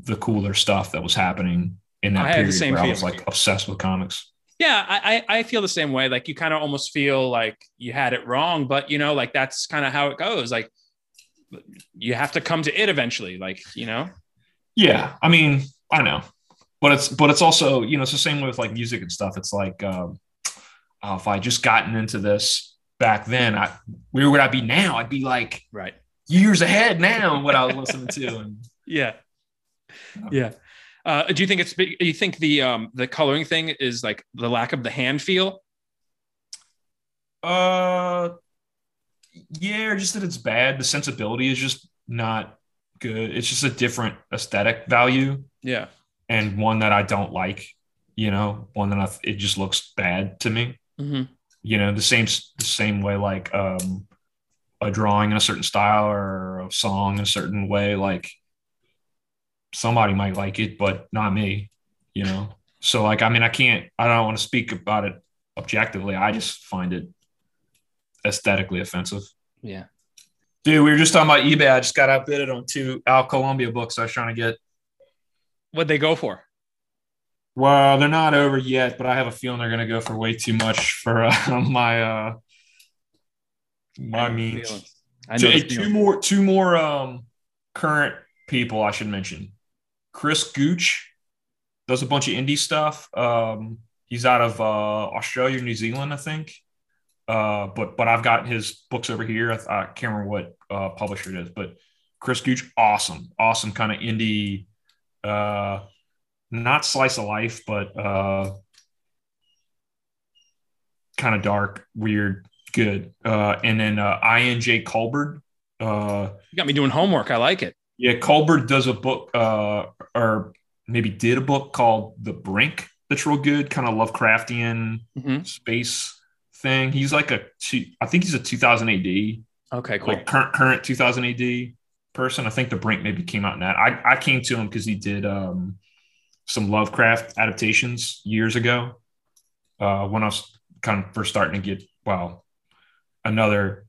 the cooler stuff that was happening in that I period where I was like obsessed with comics. Yeah, I, I feel the same way. Like you kind of almost feel like you had it wrong, but you know, like that's kind of how it goes. Like you have to come to it eventually, like, you know? Yeah. I mean, I know. But it's but it's also, you know, it's the same way with like music and stuff. It's like um oh, if I just gotten into this back then, I where would I be now? I'd be like right years ahead now what I was listening to. And yeah. Yeah. Uh, do you think it's? Do you think the um, the coloring thing is like the lack of the hand feel? Uh, yeah, just that it's bad. The sensibility is just not good. It's just a different aesthetic value. Yeah, and one that I don't like. You know, one that I, it just looks bad to me. Mm-hmm. You know, the same the same way like um, a drawing in a certain style or a song in a certain way, like somebody might like it, but not me, you know? So, like, I mean, I can't, I don't want to speak about it objectively. I just find it aesthetically offensive. Yeah. Dude, we were just talking about eBay. I just got outbid on two Al Columbia books I was trying to get. What'd they go for? Well, they're not over yet, but I have a feeling they're going to go for way too much for uh, my uh my means. I know two, two more two more um current people I should mention. Chris Gooch does a bunch of indie stuff. Um, he's out of uh, Australia, New Zealand, I think. Uh, but but I've got his books over here. I, I can't remember what uh, publisher it is, but Chris Gooch, awesome, awesome kind of indie, uh, not slice of life, but uh, kind of dark, weird, good. Uh, and then uh, INJ Culbard. Uh, you got me doing homework. I like it. Yeah, Culbard does a book, uh, or maybe did a book called The Brink that's real good, kind of Lovecraftian mm-hmm. space thing. He's like a, I think he's a 2000 AD. Okay, cool. Like current current 2000 AD person. I think The Brink maybe came out in that. I, I came to him because he did um, some Lovecraft adaptations years ago uh, when I was kind of first starting to get, well, another,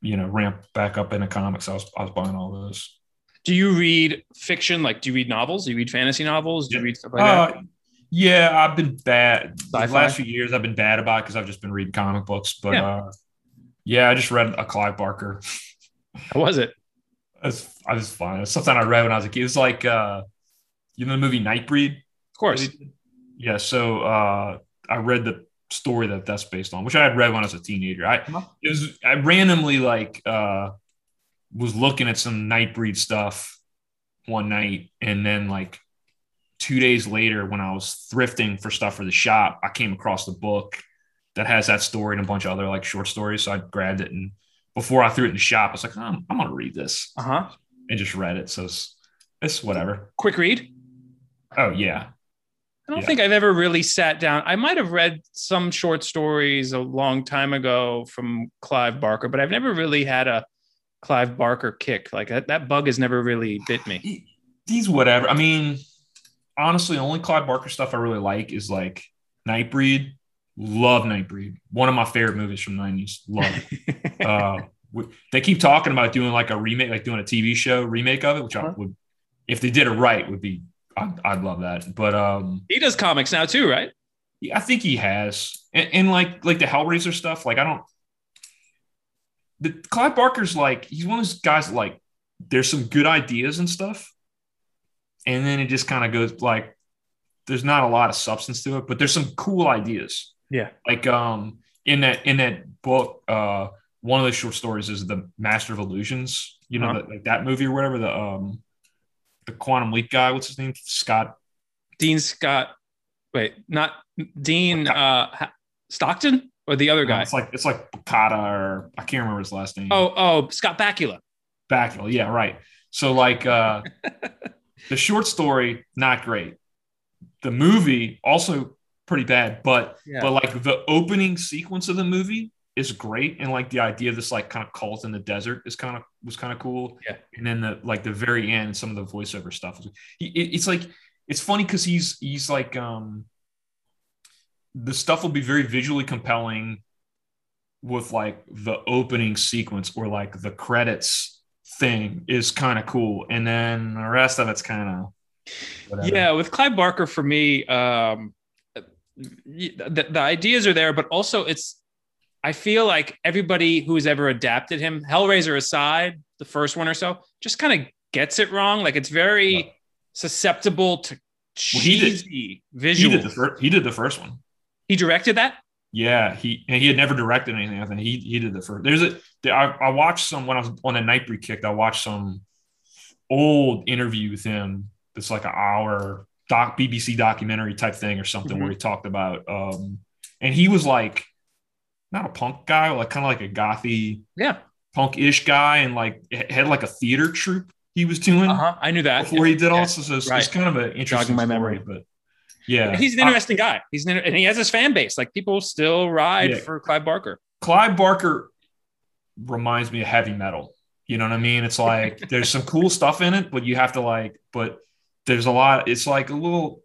you know, ramp back up into comics. I was, I was buying all those. Do you read fiction? Like, do you read novels? Do you read fantasy novels? Do you read stuff like uh, that? Yeah, I've been bad. Sci-fi? The last few years, I've been bad about it because I've just been reading comic books. But yeah. Uh, yeah, I just read a Clive Barker. How was it? It's, I was fine. It's something I read when I was a kid. It was like, uh, you know, the movie Nightbreed? Of course. Yeah. So uh, I read the story that that's based on, which I had read when I was a teenager. I uh-huh. it was I randomly like uh, was looking at some Nightbreed stuff one night, and then like two days later, when I was thrifting for stuff for the shop, I came across the book, that has that story and a bunch of other like short stories. So I grabbed it and before I threw it in the shop, I was like, oh, I'm, I'm gonna read this. Uh huh. And just read it. So it's, it's whatever. Quick read. Oh yeah. I don't Yeah. think I've ever really sat down. I might have read some short stories a long time ago from Clive Barker, but I've never really had a Clive Barker kick. Like that, that bug has never really bit me. He- He's whatever. I mean, honestly, the only Clive Barker stuff I really like is like Nightbreed. Love Nightbreed. One of my favorite movies from the 90s. Love it. uh, w- they keep talking about doing like a remake, like doing a TV show remake of it, which I Uh-huh. would, if they did it right, would be, I'd, I'd love that. But um, he does comics now too, right? yeah, I think he has, and, and like like the Hellraiser stuff. Like I don't, the Clive Barker's like he's one of those guys that, like there's some good ideas and stuff, and then it just kind of goes like there's not a lot of substance to it, but there's some cool ideas. Yeah. Like um in that in that book, uh one of the short stories is the Master of Illusions. You know, Uh-huh. the, like that movie or whatever. The um the Quantum Leap guy. What's his name? Scott. Dean Scott. Wait, not Dean uh, Stockton or the other guy? It's like it's like Bacata or I can't remember his last name. Oh, oh, Scott Bakula. Bakula. Yeah, right. So like uh the short story, not great. The movie also pretty bad, but Yeah. but like the opening sequence of the movie is great, and like the idea of this like kind of cult in the desert is kind of was kind of cool. Yeah. and then the like the very end, some of the voiceover stuff. He, it- it's like it's funny because he's he's like um the stuff will be very visually compelling with like the opening sequence or like the credits thing is kind of cool, and then the rest of it's kind of Yeah, with Clive Barker, for me, um, the, the ideas are there, but also it's. I feel like everybody who's ever adapted him, Hellraiser aside, the first one or so, just kind of gets it wrong. Like it's very Yeah. susceptible to Well, he did- cheesy He did the first. He did the first one. he directed that. Yeah, he and he had never directed anything. I think he he did the first. There's a. I, I watched some when I was on a Nightbreed kick. I watched some old interview with him. That's like an hour doc BBC documentary type thing or something where he talked about. Um, and he was like not a punk guy, like kind of like a gothy Yeah, punk-ish guy, and like had like a theater troupe he was doing uh huh. I knew that before he did all Yeah. this. So it's, Right. it's kind of an interesting my story, memory. but yeah, He's an I- interesting guy. He's an, and he has his fan base. Like people still ride Yeah. for Clive Barker. Clive Barker reminds me of heavy metal. You know what I mean? It's like there's some cool stuff in it, but you have to like, but there's a lot. It's like a little,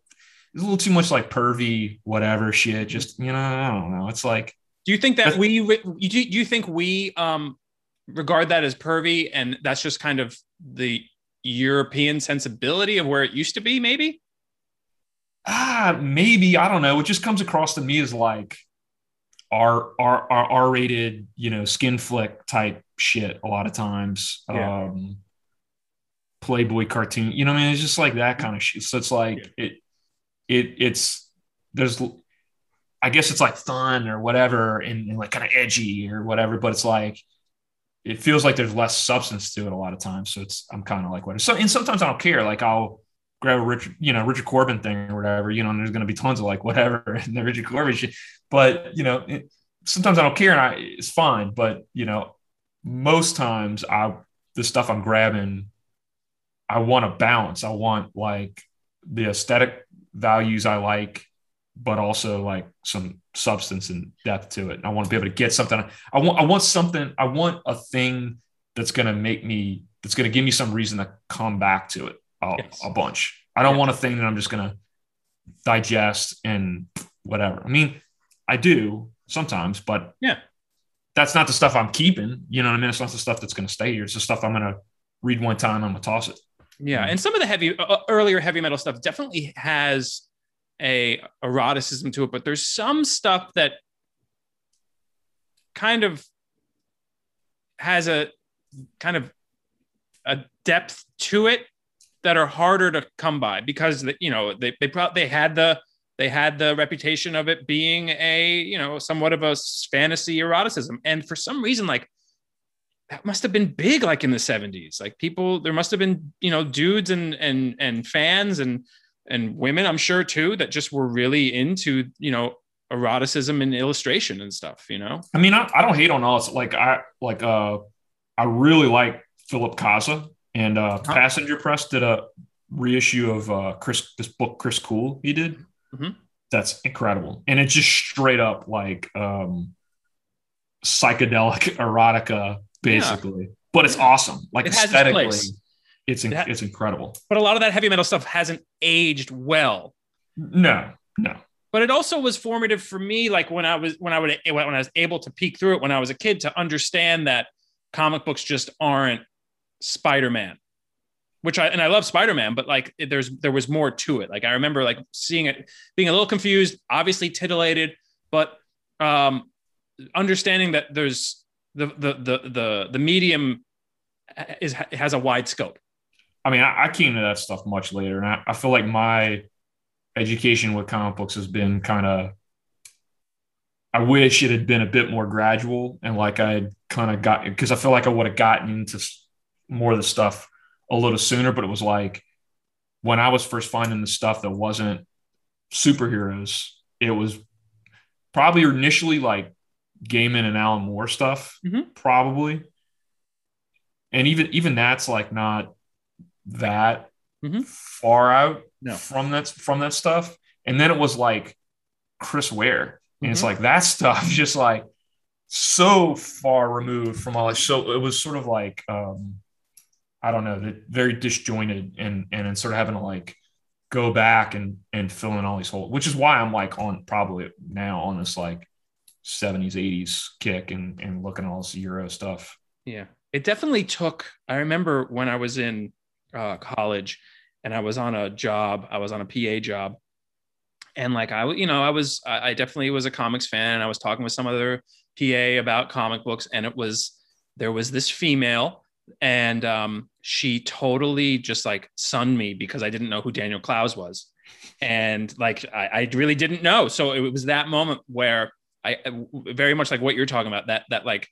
it's a little too much like pervy, whatever shit. Just you know, I don't know. It's like Do you think that we do you think we um regard that as pervy and that's just kind of the European sensibility of where it used to be maybe? Ah, maybe I don't know. It just comes across to me as like R R R R rated, you know, skin flick type shit. A lot of times, Yeah. um, Playboy cartoon. You know, what I mean, it's just like that kind of shit. So it's like it, it, it's there's, I guess it's like fun or whatever, and, and like kind of edgy or whatever. But it's like it feels like there's less substance to it a lot of times. So it's I'm kind of like whatever. So and sometimes I don't care. Like I'll grab a Richard, you know, Richard Corbin thing or whatever, you know, and there's going to be tons of like whatever and the Richard Corbin shit. But, you know, it, sometimes I don't care and I, it's fine. But, you know, most times I, the stuff I'm grabbing, I want a balance. I want like the aesthetic values I like, but also like some substance and depth to it. And I want to be able to get something. I want, I want something, I want a thing that's going to make me, that's going to give me some reason to come back to it a, Yes. a bunch. I don't Yeah. want a thing that I'm just going to digest and whatever. I mean, I do sometimes, but Yeah. that's not the stuff I'm keeping. You know what I mean? It's not the stuff that's going to stay here. It's the stuff I'm going to read one time. I'm going to toss it. Yeah, Mhm. and some of the heavy uh, earlier heavy metal stuff definitely has a eroticism to it, but there's some stuff that kind of has a kind of a depth to it that are harder to come by because you know they they probably they had the they had the reputation of it being a you know somewhat of a fantasy eroticism and for some reason like that must have been big like in the 70s like people there must have been you know dudes and and and fans and and women i'm sure too that just were really into you know eroticism and illustration and stuff. You know. I mean, I, I don't hate on all. It's like I like uh, I really like Philip Caza and uh, Passenger Press did a reissue of uh, Chris this book Kris Kool he did. Mhm. That's incredible, and it's just straight up like um, psychedelic erotica, basically. But it's awesome. Like It aesthetically, it's in, It ha- it's incredible. But a lot of that heavy metal stuff hasn't aged well. No, no. but it also was formative for me like when i was when i would when i was able to peek through it when i was a kid to understand that comic books just aren't spider-man which i and i love spider-man but like there's there was more to it like i remember like seeing it being a little confused obviously titillated but um understanding that there's the the the the, the medium is has a wide scope I mean, I, I came to that stuff much later, and I, I feel like my education with comic books has been kind of. I wish it had been a bit more gradual, and like I had kind of got because I feel like I would have gotten into more of the stuff a little sooner. But it was like when I was first finding the stuff that wasn't superheroes, it was probably initially like Gaiman and Alan Moore stuff, Mhm. probably, and even even that's like not that Mhm. far out No. from that from that stuff. And then it was like Chris Ware. And it's Mhm. like that stuff just like so far removed from all so it was sort of like um I don't know, very disjointed and and sort of having to like go back and and fill in all these holes, which is why I'm like on probably now on this like 70s, 80s kick and and looking all this Euro stuff. Yeah, it definitely took. I remember when I was in uh, college and I was on a job, I was on a PA job, and like I, you know, I was, I definitely was a comics fan, and I was talking with some other PA about comic books, and it was there was this female, and um, she totally just like sunned me because I didn't know who Daniel Clowes was, and like I, I really didn't know, so it was that moment where I very much like what you're talking about that that like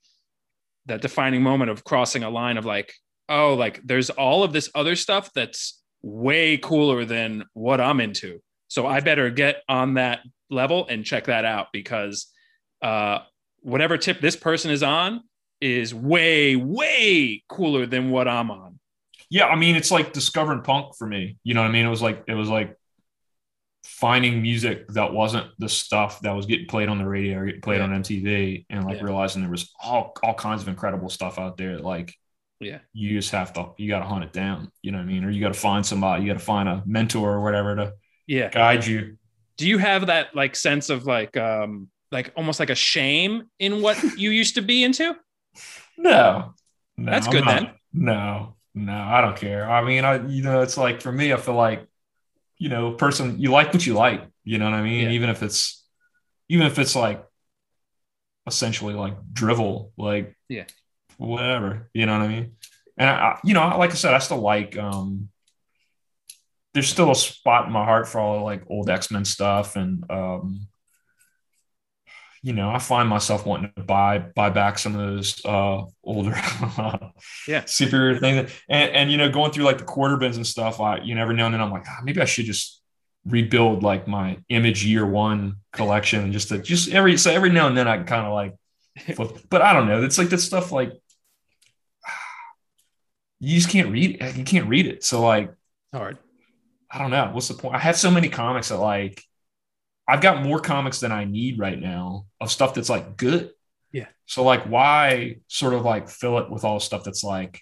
that defining moment of crossing a line of like, oh, like there's all of this other stuff that's way cooler than what I'm into. So I better get on that level and check that out because uh, whatever tip this person is on is way, way cooler than what I'm on. Yeah, I mean, it's like discovering punk for me. You know what I mean? It was like it was like finding music that wasn't the stuff that was getting played on the radio or getting played Yeah. on MTV, and like Yeah. realizing there was all all kinds of incredible stuff out there. Like, Yeah. you just have to you got to hunt it down. You know what I mean? Or you got to find somebody. You got to find a mentor or whatever to Yeah. guide you. Do you have that like sense of like, um, like almost like a shame in what you used to be into? No, no That's good not- then. No, no, I don't care. I mean, I you know, it's like for me, I feel like you know, person you like what you like. You know what I mean? Yeah. Even if it's even if it's like essentially like drivel, like Yeah. whatever. You know what I mean? And I, I- you know, like I said, I still like. um There's still a spot in my heart for all like old X Men stuff, and um you know, I find myself wanting to buy buy back some of those uh older Yeah. superior things. And and you know, going through like the quarter bins and stuff, I you know, every now and then I'm like, ah, maybe I should just rebuild like my image year one collection just to just every so every now and then I can kind of like flip. But I don't know. It's like that stuff like you just can't read it. You can't read it. So like Hard. I don't know. What's the point? I have so many comics that like I've got more comics than I need right now of stuff that's like good. Yeah. So like why sort of like fill it with all stuff that's like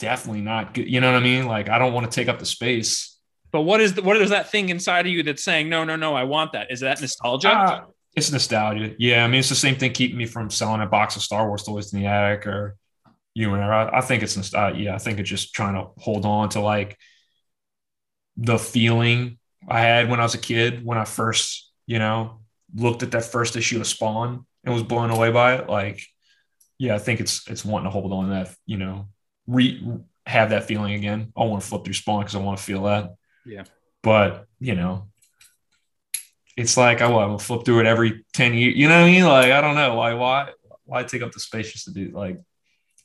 definitely not good. You know what I mean? Like I don't want to take up the space. But what is the, what is that thing inside of you that's saying no, no, no? I want that. Is that nostalgia? Ah, it's nostalgia. Yeah. I mean, it's the same thing keeping me from selling a box of Star Wars toys in the attic or you know. I, I think it's nostalgia. Yeah. I think it's just trying to hold on to like the feeling I had when I was a kid, when I first, you know, looked at that first issue of Spawn and was blown away by it. Like, yeah, I think it's it's wanting to hold on to that, you know, re have that feeling again. I want to flip through Spawn because I want to feel that. Yeah. But you know, it's like oh, I will flip through it every 10 years. You know what I mean? Like, I don't know. Why why why take up the space just to do like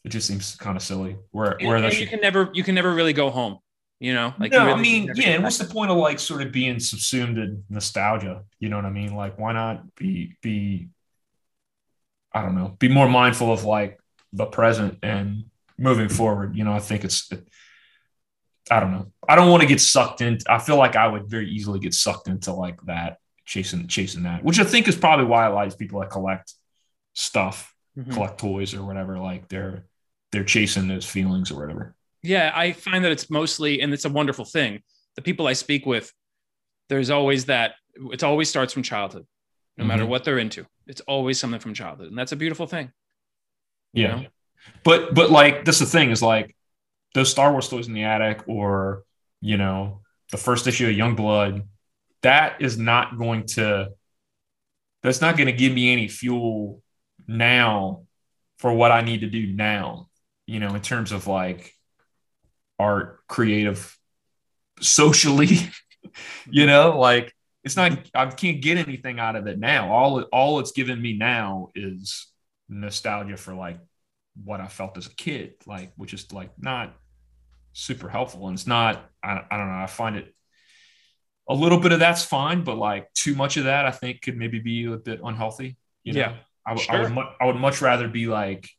it just seems kind of silly. Where And- where and that you should can never you can never really go home. You know, like no, really I mean, yeah. And what's the point of like sort of being subsumed in nostalgia? You know what I mean? Like, why not be be I don't know, be more mindful of like the present and moving forward. You know, I think it's I don't know. I don't want to get sucked into I feel like I would very easily get sucked into like that, chasing chasing that, which I think is probably why a lot of people that collect stuff, Mhm. collect toys or whatever, like they're they're chasing those feelings or whatever. Yeah, I find that it's mostly, and it's a wonderful thing. The people I speak with, there's always that. It always starts from childhood, no matter Mhm. what they're into. It's always something from childhood, and that's a beautiful thing. you Yeah. know? But but like that's the thing is like those Star Wars toys in the attic or you know the first issue of Young Blood, that is not going to that's not going to give me any fuel now for what I need to do now, you know, in terms of like art, creative, socially, you know, like it's not I can't get anything out of it now. All all it's given me now is nostalgia for like what I felt as a kid, like which is like not super helpful. And it's not, I, I don't know, I find it a little bit of that's fine, but like too much of that I think could maybe be a bit unhealthy. You know, Yeah, I, would- I would mu- I would much rather be like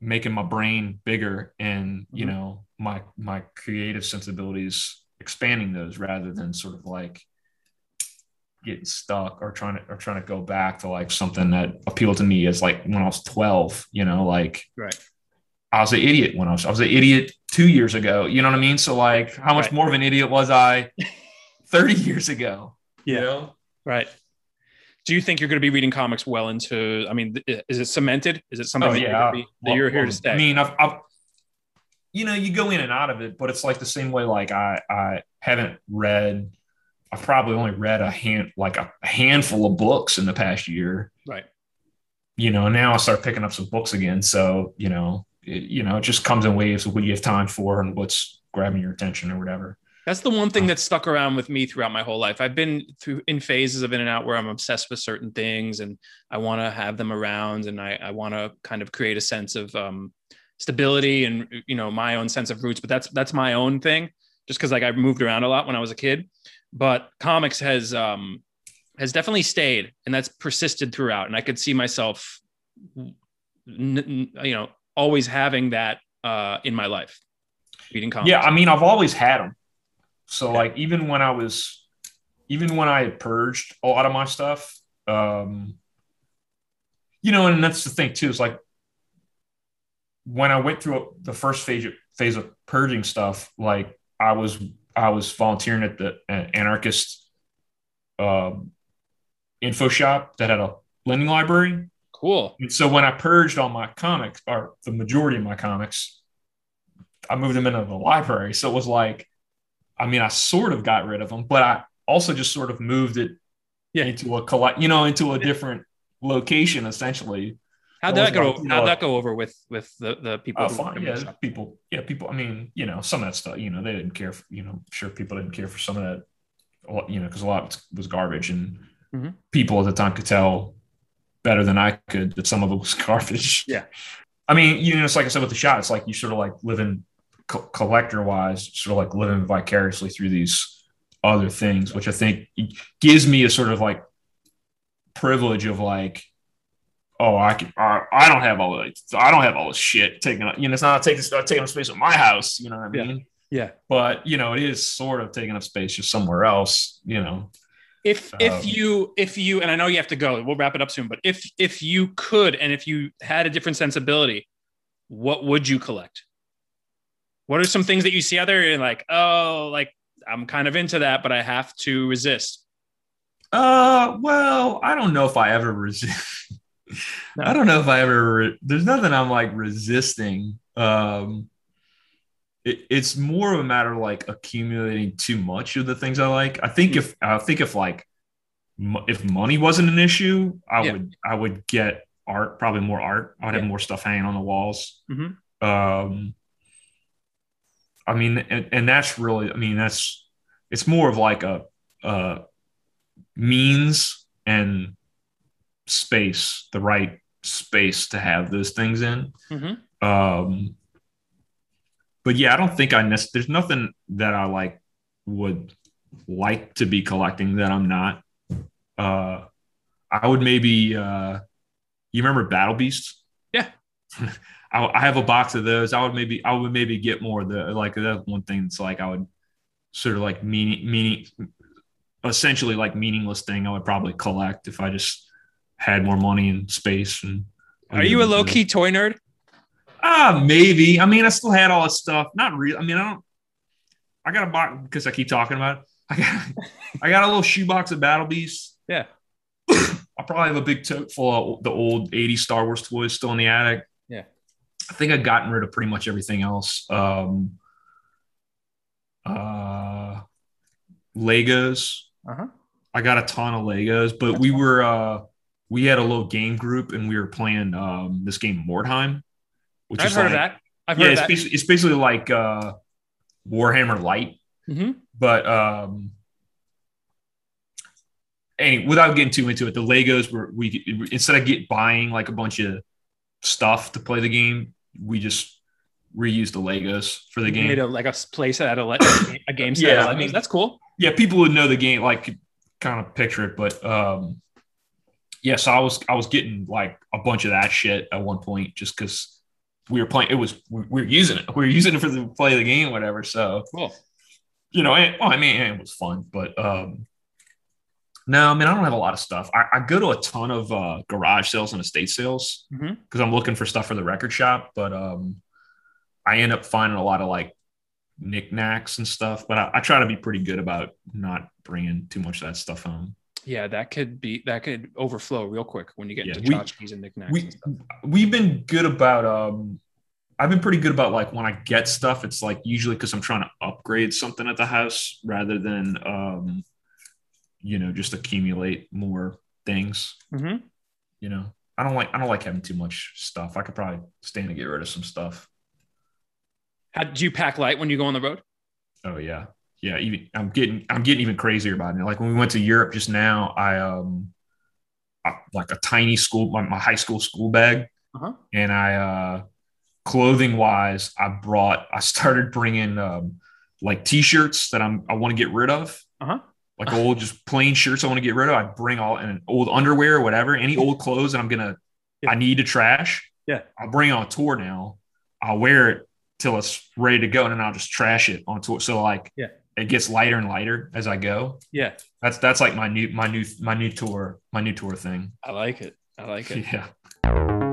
making my brain bigger and you Mhm. know my my creative sensibilities expanding those rather than sort of like getting stuck or trying to or trying to go back to like something that appealed to me as like when I was 12, you know, like Right. I was an idiot when I was I was an idiot two years ago. You know what I mean? So like how much Right. more of an idiot was I 30 years ago? You know? Right. Do you think you're going to be reading comics well into? I mean, is it cemented? Is it something Oh, that, you're, be, that you're here to stay? I mean, I've, I've you know, you go in and out of it, but it's like the same way like I I haven't read I've probably only read a hand like a handful of books in the past year. right. you know, now I start picking up some books again. So, you know, it, you know, it just comes in waves of what you have time for and what's grabbing your attention or whatever. That's the one thing that's stuck around with me throughout my whole life. I've been through in phases of in and out where I'm obsessed with certain things and I want to have them around and I, I want to kind of create a sense of um, stability and you know my own sense of roots. But that's that's my own thing, just because like I moved around a lot when I was a kid. But comics has um, has definitely stayed and that's persisted throughout. And I could see myself, you know, always having that uh, in my life, reading comics. Yeah. I mean, I've always had them. So Okay. like, even when I was, even when I had purged a lot of my stuff, um, you know, and that's the thing too, is like when I went through the first phase of, phase of purging stuff, like I was, I was volunteering at the anarchist, um, info shop that had a lending library. cool. And so when I purged all my comics, or the majority of my comics, I moved them into the library. So it was like, I mean, I sort of got rid of them, but I also just sort of moved it Yeah. into a collect, you know, into a different location essentially. How'd that go? like, How'd that go over with with the the people? Who fine. Yeah. in? People, yeah, people, I mean, you know, some of that stuff, you know, they didn't care for, you know, sure people didn't care for some of that, you know, because a lot was garbage and Mhm. people at the time could tell better than I could that some of it was garbage. Yeah. I mean, you know, it's like I said with the shot, it's like you sort of like living co- collector wise, sort of like living vicariously through these other things, which I think gives me a sort of like privilege of like, oh, I can, I, I don't have all the, I don't have all this shit taking up, you know, it's not taking, it's not taking up space at my house, you know what I Yeah. mean? Yeah. But, you know, it is sort of taking up space just somewhere else, you know? If if Um, you if you and I know you have to go, we'll wrap it up soon. But if if you could and if you had a different sensibility, what would you collect? What are some things that you see out there? You're like, oh, like I'm kind of into that, but I have to resist. Uh, well, I don't know if I ever resist. I don't know if I ever. Re- There's nothing I'm like resisting. Um, it, it's more of a matter of like accumulating too much of the things I like. I think if I think if like if money wasn't an issue, I Yeah. would I would get art, probably more art. I'd have more stuff hanging on the walls. Mhm. Um, I mean, and, and that's really, I mean, that's it's more of like a, uh means and space, the right space to have those things in. Mhm. Um, but yeah, I don't think I nec- there's nothing that I like would like to be collecting that I'm not. Uh, I would maybe uh, you remember Battle Beasts? Yeah. I, I have a box of those. I would maybe I would maybe get more of the like that one thing that's like I would sort of like meaning meaning essentially like meaningless thing I would probably collect if I just had more money and space and Are you a low key toy nerd? Ah, maybe. I mean, I still had all this stuff. Not real. I mean, I don't. I got a box because I keep talking about it. I got, I got a little shoebox of Battle Beasts. Yeah. I probably have a big tote full of the old 80s Star Wars toys still in the attic. I think I've gotten rid of pretty much everything else. Um, uh, Legos. Uh-huh. I got a ton of Legos, but we were uh, we had a little game group and we were playing um, this game Mordheim, which I've is heard like, of that. I've yeah, heard it's that. basically, it's basically like uh, Warhammer Light, Mhm. but um, anyway, without getting too into it, the Legos were we instead of get buying like a bunch of stuff to play the game, we just reused the Legos for the game. Made a, like a place at a, le- a game set. Yeah, I mean, that's cool. yeah, people would know the game, like kind of picture it, but um, yeah. So I was I was getting like a bunch of that shit at one point just because we were playing. It was we we were using it. We were using it for the play of the game, whatever. So Cool. you know, and, well, I mean, it was fun, but um, no, I mean, I don't have a lot of stuff. I, I go to a ton of uh, garage sales and estate sales because I'm looking for stuff for the record shop, but um, I end up finding a lot of like knickknacks and stuff. But I, I try to be pretty good about not bringing too much of that stuff home. Yeah, that could be that could overflow real quick when you get Yeah, into tchotchkes and knickknacks. We and we've been good about um, I've been pretty good about like when I get stuff, it's like usually because I'm trying to upgrade something at the house rather than um, you know, just accumulate more things. Mhm. You know, I don't like I don't like having too much stuff. I could probably stand to get rid of some stuff. How, do you pack light when you go on the road? Oh yeah, yeah. Even I'm getting I'm getting even crazier about it. Like when we went to Europe just now, I um, I, like a tiny school my, my high school school bag, Uh-huh. and I uh, clothing wise, I brought I started bringing um like t-shirts that I'm I want to get rid of. Uh-huh. Like old just plain shirts I want to get rid of. I bring all and old underwear or whatever, any old clothes that I'm gonna Yeah. I need to trash. Yeah. I'll bring on tour now. I'll wear it till it's ready to go, and then I'll just trash it on tour. So like Yeah. it gets lighter and lighter as I go. Yeah, That's that's like my new my new my new tour my new tour thing. I like it. I like it. Yeah.